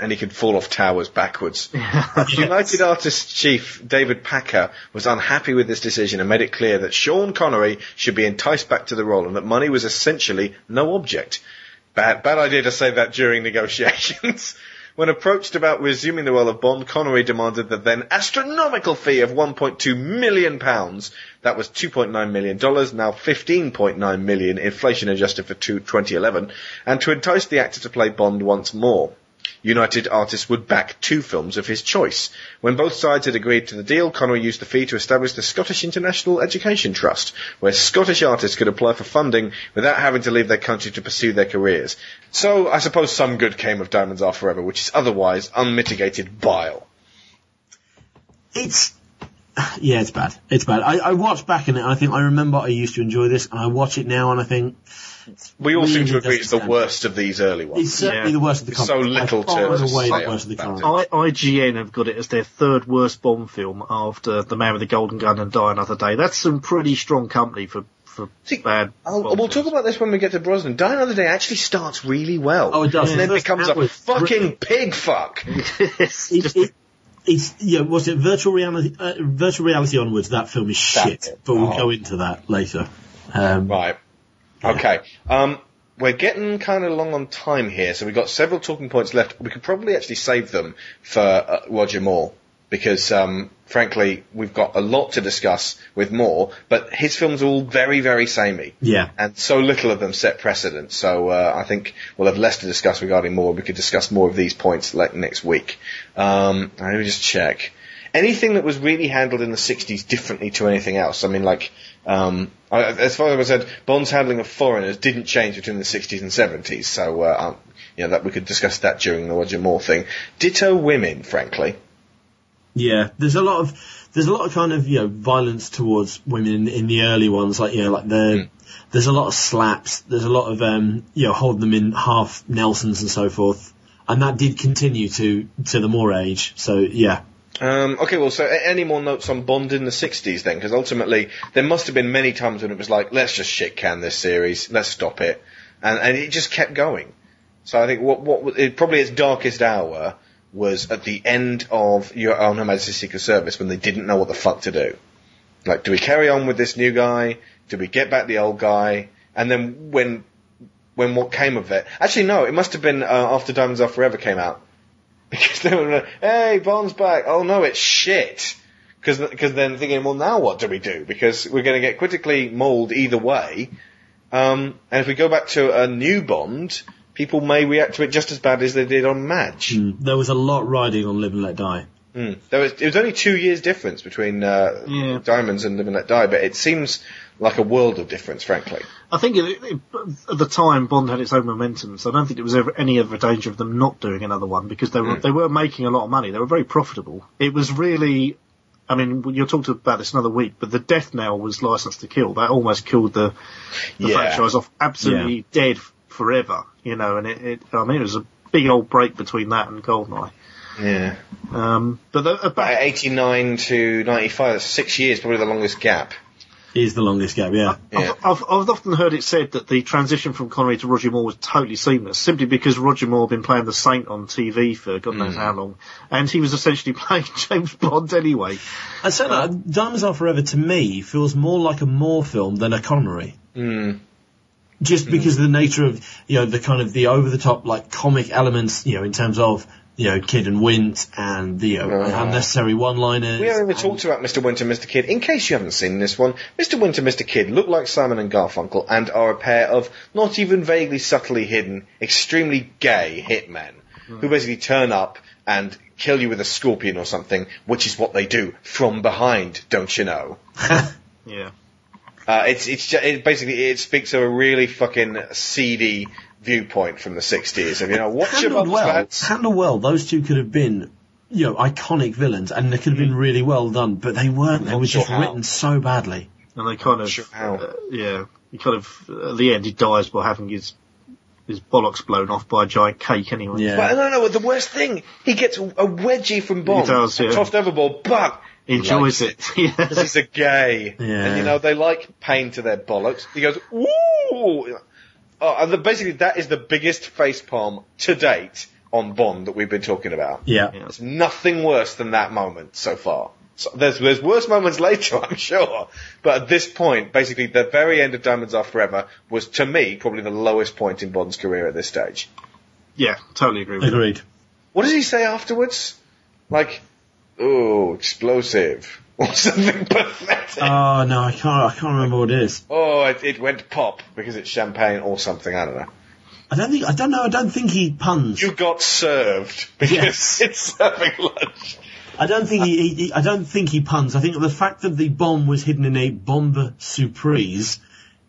and he could fall off towers backwards. United Artists chief David Picker was unhappy with this decision and made it clear that Sean Connery should be enticed back to the role and that money was essentially no object. Bad, bad idea to say that during negotiations. When approached about resuming the role of Bond, Connery demanded the then astronomical fee of 1.2 million pounds. That was 2.9 million dollars, now 15.9 million, inflation adjusted for two- 2011, and to entice the actor to play Bond once more. United Artists would back two films of his choice. When both sides had agreed to the deal, Connery used the fee to establish the Scottish International Education Trust, where Scottish artists could apply for funding without having to leave their country to pursue their careers. So, I suppose some good came of Diamonds Are Forever, which is otherwise unmitigated bile. It's yeah, it's bad. It's bad. I, I watch back in it and I think I remember I used to enjoy this and I watch it now and I think We all seem to agree it's the doesn't worst of these early ones. it's certainly Yeah. the worst of the There's so little to and away say the worst of the company. I, IGN have got it as their third worst Bond film after The Man with the Golden Gun and Die Another Day. That's some pretty strong company for, for See, bad. I'll, we'll talk about this when we get to Brosnan. Die Another Day actually starts really well. Oh, it does. And then First becomes a hour is fucking pig fuck. it's It, it, it's yeah. Was it virtual reality? Uh, virtual reality onwards. That film is shit. But we'll Oh. go into that later. Um, Right. Okay. Um, we're getting kind of long on time here, so we've got several talking points left. We could probably actually save them for uh, Roger Moore because, um, frankly, we've got a lot to discuss with Moore, but his films are all very, very samey. Yeah. And so little of them set precedent. So uh, I think we'll have less to discuss regarding Moore. We could discuss more of these points like next week. Um, let me just check. Anything that was really handled in the 60s differently to anything else? I mean, like, um, I, as far as I said, Bond's handling of foreigners didn't change between the 60s and 70s. So, uh, um, you know, that we could discuss that during the Roger Moore thing. Ditto women, frankly. Yeah, there's a lot of there's a lot of kind of you know violence towards women in, in the early ones, like you know like the there's a lot of slaps, there's a lot of um you know holding them in half Nelsons and so forth, and that did continue to to the Moore age. So yeah, Um, okay, well, so any more notes on Bond in the 60s then? Because ultimately, there must have been many times when it was like, let's just shit can this series, let's stop it. And, and it just kept going. So I think what, what, it, probably its darkest hour was at the end of Your Own Her Majesty's Secret Service when they didn't know what the fuck to do. Like, do we carry on with this new guy? Do we get back the old guy? And then when, when what came of it? Actually, no, it must have been uh, after Diamonds Are Forever came out. Because they were like, hey, Bond's back. Oh no, it's shit. Because then thinking, well, now what do we do? Because we're going to get critically mauled either way. Um, and if we go back to a new Bond, people may react to it just as bad as they did on Madge. Mm, there was a lot riding on Live and Let Die. Mm. There was, it was only two years difference between uh, Diamonds and Live and Let Die, but it seems like a world of difference, frankly. I think it, it, at the time Bond had its own momentum, so I don't think there was ever any ever danger of them not doing another one because they were Mm. they were making a lot of money. They were very profitable. It was really, I mean, you'll talk about this another week, but the death knell was License to Kill. That almost killed the, the Yeah. franchise off, absolutely dead forever. You know, and it, it, I mean, it was a big old break between that and Goldeneye. Yeah. Um, but the, About 89 to 95, that's six years, probably the longest gap. Is the longest gap, yeah. Yeah. I've, I've often heard it said that the transition from Connery to Roger Moore was totally seamless, simply because Roger Moore had been playing the Saint on TV for God knows Mm. how long, and he was essentially playing James Bond anyway. I said that Diamonds Are Forever to me feels more like a Moore film than a Connery. Mm. Just because of the nature of, you know, the kind of the over the top, like, comic elements, you know, in terms of, you know, Kidd and Wint and the you know, Uh-huh. unnecessary one-liners. We haven't even talked about Mr. Winter, Mr. Kidd. In case you haven't seen this one, Mr. Winter, Mr. Kidd look like Simon and Garfunkel and are a pair of not even vaguely subtly hidden, extremely gay hitmen who basically turn up and kill you with a scorpion or something, which is what they do from behind, don't you know? Yeah. Uh, it's it's ju- it basically it speaks of a really fucking seedy viewpoint from the 60s. And you know, watch your handled bubbles, well, lads. handled well, those two could have been, you know, iconic villains, and they could have been really well done, but they weren't. They Not were sure just how. written so badly. And they kind of, uh, yeah, he kind of, at the end he dies by having his, his bollocks blown off by a giant cake anyway. Yeah. But no, no, the worst thing, he gets a a wedgie from Bond, He does, and yeah. tossed overboard, but Enjoys likes it. Yeah. because he's a gay, Yeah. and you know they like pain to their bollocks. He goes, "Woo!" Oh, and the, basically that is the biggest face palm to date on Bond that we've been talking about. Yeah. There's nothing worse than that moment so far. So there's there's worse moments later, I'm sure, but at this point, basically the very end of Diamonds Are Forever was to me probably the lowest point in Bond's career at this stage. Yeah, totally agree with Agreed. What does he say afterwards? Like, oh, explosive. Or something pathetic. Oh no, I can't. I can't remember what it is. oh, it, it went pop because it's champagne or something. I don't know. I don't think. I don't know. I don't think he puns. You got served because Yes. it's serving lunch. I don't think he, he, I don't think he puns. I think the fact that the bomb was hidden in a bombe surprise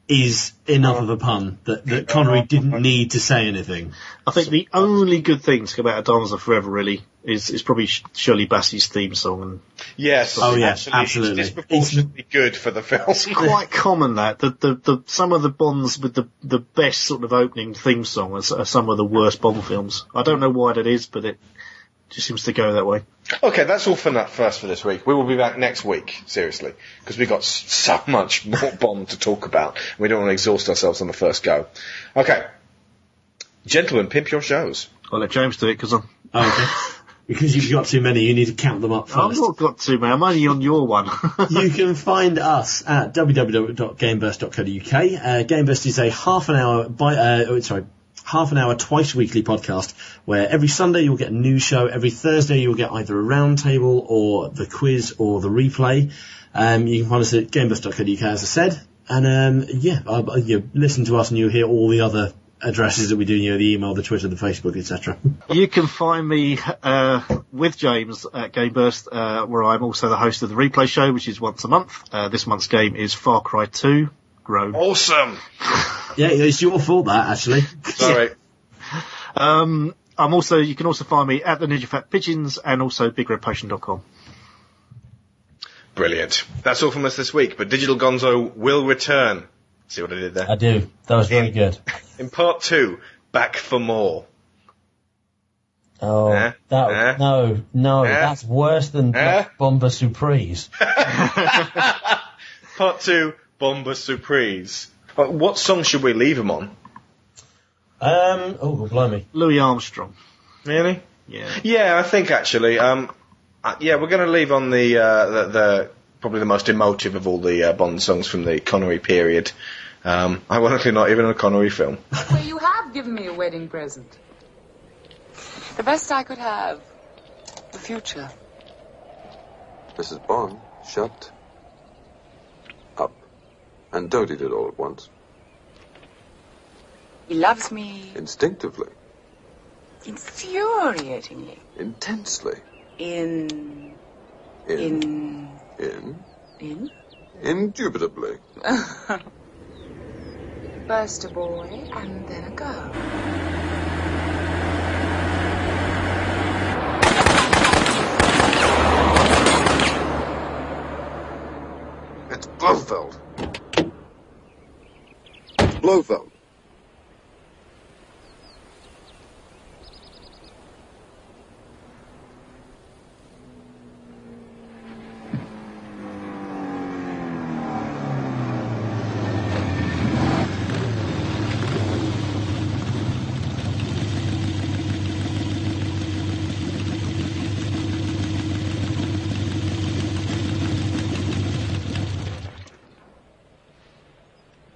is enough oh. of a pun that, that Connery didn't oh. need to say anything. I think the uh, only good thing to come out of Diamonds Are Forever really is, is probably Shirley Bassey's theme song and Yes. Oh, yeah, actually, absolutely. It's disproportionately good for the film. It's quite common that the, the, the some of the Bonds with the the best sort of opening theme song are, are some of the worst Bond films. I don't know why that is, but it just seems to go that way. Okay, that's all for that first for this week. We will be back next week, seriously, because we've got so much more Bond to talk about. We don't want to exhaust ourselves on the first go. Okay. Gentlemen, pimp your shows. I'll let James do it because I'm Okay. because you've got too many, you need to count them up I've not got to, man. I'm only on your one. you can find us at www.gameburst.co.uk. Uh, GameBurst is a half an hour by, uh, oh, sorry, half an hour twice weekly podcast where every Sunday you'll get a new show. Every Thursday you'll get either a roundtable or the quiz or the replay. Um, you can find us at gameburst.co.uk as I said. And, um, yeah, uh, uh, you listen to us and you'll hear all the other addresses that we do, you know, the email, the Twitter, the Facebook, etc. You can find me uh, with James at GameBurst, uh, where I'm also the host of the replay show, which is once a month. Uh, this month's game is Far Cry 2. Grown. Awesome. yeah, it's your fault that, actually. Sorry. Um, I'm also, you can also find me at the Ninja Fat Pigeons and also BigRedPotion.com. Brilliant. That's all from us this week, but Digital Gonzo will return. See what I did there? I do. That was very good. In part two, back for more. Oh, Eh? that Eh? no, no, Eh? that's worse than Eh? Bomber Surprise. Part two, Bomber Surprise. But what song should we leave him on? Um, oh, blimey. Louis Armstrong. Really? Yeah. Yeah, I think actually. Um, uh, yeah, we're going to leave on the, uh, the the probably the most emotive of all the uh, Bond songs from the Connery period. Um, ironically, not even a Connery film. Well, you have given me a wedding present. The best I could have. The future. Mrs. Bond, shut up. And don't eat it all at once. He loves me Instinctively. infuriatingly. Intensely. In. In. In. In. In? Indubitably. First a boy and then a girl. It's Blofeld. Blofeld.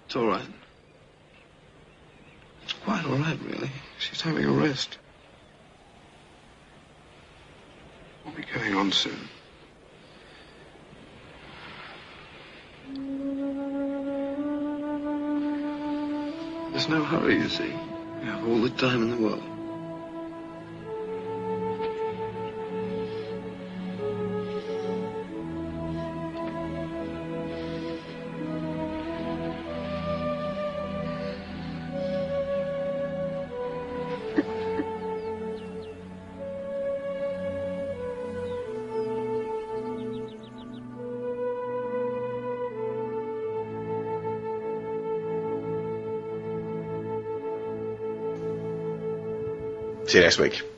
It's all right. Quite all right, really. She's having a rest. We'll be going on soon. There's no hurry, you see. We have all the time in the world. See you next week.